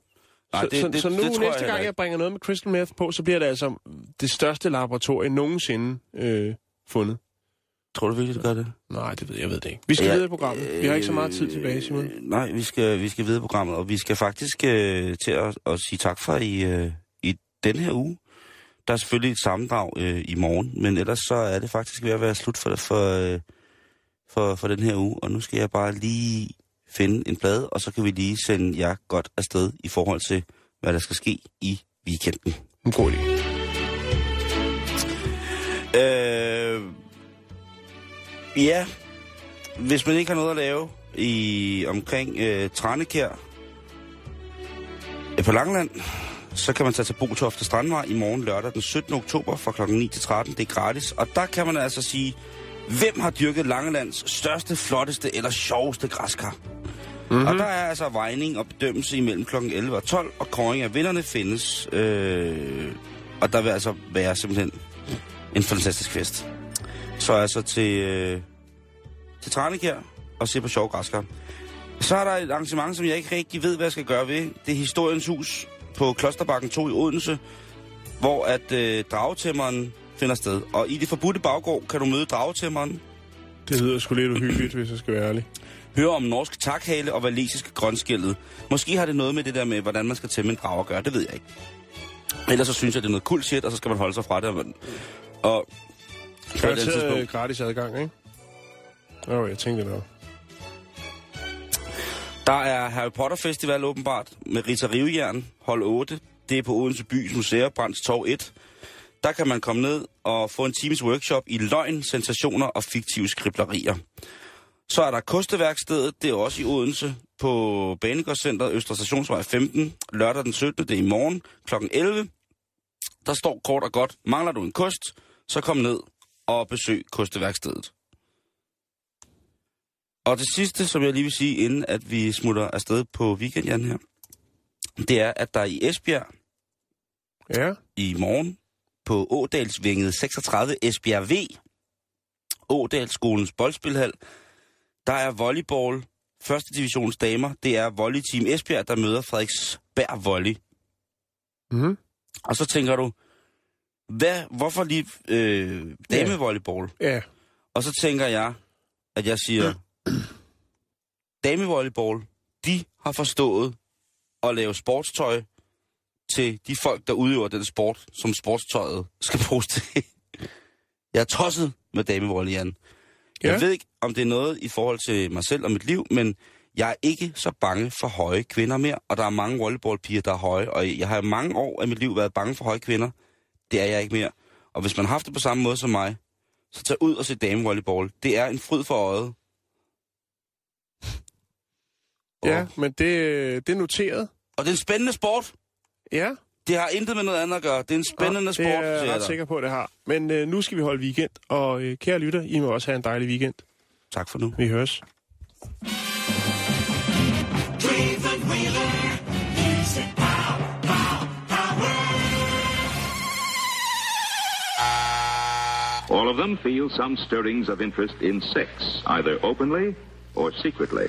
Nej, så, det- så, det- så nu det jeg næste heller gang, ikke. jeg bringer noget med crystal meth på, så bliver det altså det største laboratorium nogensinde øh, fundet. Tror du virkelig, du gør det? Nej, det ved jeg, jeg ved det ikke. Vi skal Ja, videre i programmet. Vi har ikke så meget tid tilbage, Simon. Øh, Nej, vi skal, vi skal videre i programmet, og vi skal faktisk øh, til at, at sige tak for i, øh, i den her uge. Der er selvfølgelig et sammendrag øh, i morgen, men ellers så er det faktisk ved at være slut for, for, øh, for, for den her uge, og nu skal jeg bare lige finde en plade, og så kan vi lige sende jer godt afsted i forhold til, hvad der skal ske i weekenden. En god idé. Øh, ja, hvis man ikke har noget at lave i omkring øh, Tranekær øh, på Langland, så kan man tage til Botofte Strandvej i morgen lørdag den 17. oktober fra kl. 9 til 13. Det er gratis, og der kan man altså sige, hvem har dyrket Langelands største, flotteste eller sjoveste græskar? Mm-hmm. Og der er altså vejning og bedømmelse imellem kl. 11 og 12, og kåring af vinderne findes. Øh, og der vil altså være simpelthen en fantastisk fest. Så altså til, øh, til Tranekær og se på sjov græskar. Så er der et arrangement, som jeg ikke rigtig ved, hvad jeg skal gøre ved. Det er Historiens Hus på Klosterbakken 2 i Odense, hvor at øh, dragetæmmeren finder sted. Og i det forbudte baggård kan du møde dragetæmmeren, Det lyder sgu lidt uhyggeligt, hvis jeg skal være ærlig. Høre om norsk takhale og valesiske grønskældet. Måske har det noget med det der med, hvordan man skal tæmme en drage at gøre, det ved jeg ikke. Ellers så synes jeg, det er noget cool shit, og så skal man holde sig fra det. Og, et andet Garanteret tidspunkt- gratis adgang, ikke? Åh, jeg tænkte nok. Der er Harry Potter Festival åbenbart med Rita Rivejern, hold 8. Det er på Odense Bys Museer, Brands Torv 1. Der kan man komme ned og få en times workshop i løgn, sensationer og fiktive skriblerier. Så er der Kosteværkstedet, det er også i Odense, på Banegårdscenteret Østre Stationsvej 15, lørdag den 17. Det er i morgen kl. 11. Der står kort og godt, mangler du en kost, så kom ned og besøg Kosteværkstedet. Og det sidste, som jeg lige vil sige, inden at vi smutter afsted på weekenden her, det er, at der i Esbjerg Ja, i morgen på Ådalsvinget 36 Esbjerg V, Ådalsskolens boldspilhal, der er volleyball, første divisions damer, det er volleyteam Esbjerg, der møder Frederiksberg Volley. Mhm. Og så tænker du, hvad, hvorfor lige øh, damevolleyball? ja. Og så tænker jeg, at jeg siger, damevolleyball, de har forstået at lave sportstøj til de folk, der udøver den sport, som sportstøjet skal bruges til. Jeg er tosset med damevolley, Jan. Jeg Ja. ved ikke, om det er noget i forhold til mig selv og mit liv, men jeg er ikke så bange for høje kvinder mere, og der er mange volleyballpiger, der er høje, og jeg har i mange år af mit liv været bange for høje kvinder. Det er jeg ikke mere. Og hvis man har haft det på samme måde som mig, så tag ud og se damevolleyball. Det er en fryd for øjet. Ja, Og, men det, det er noteret. og det er en spændende sport. Ja, Det har intet med noget andet at gøre. Det er en spændende det sport, er siger jeg ret sikker på, at det har. Men øh, nu skal vi holde weekend, og øh, kære lytter, I må også have en dejlig weekend. Tak for nu. Vi høres. All of them feel some stirrings of interest in sex, either openly or secretly.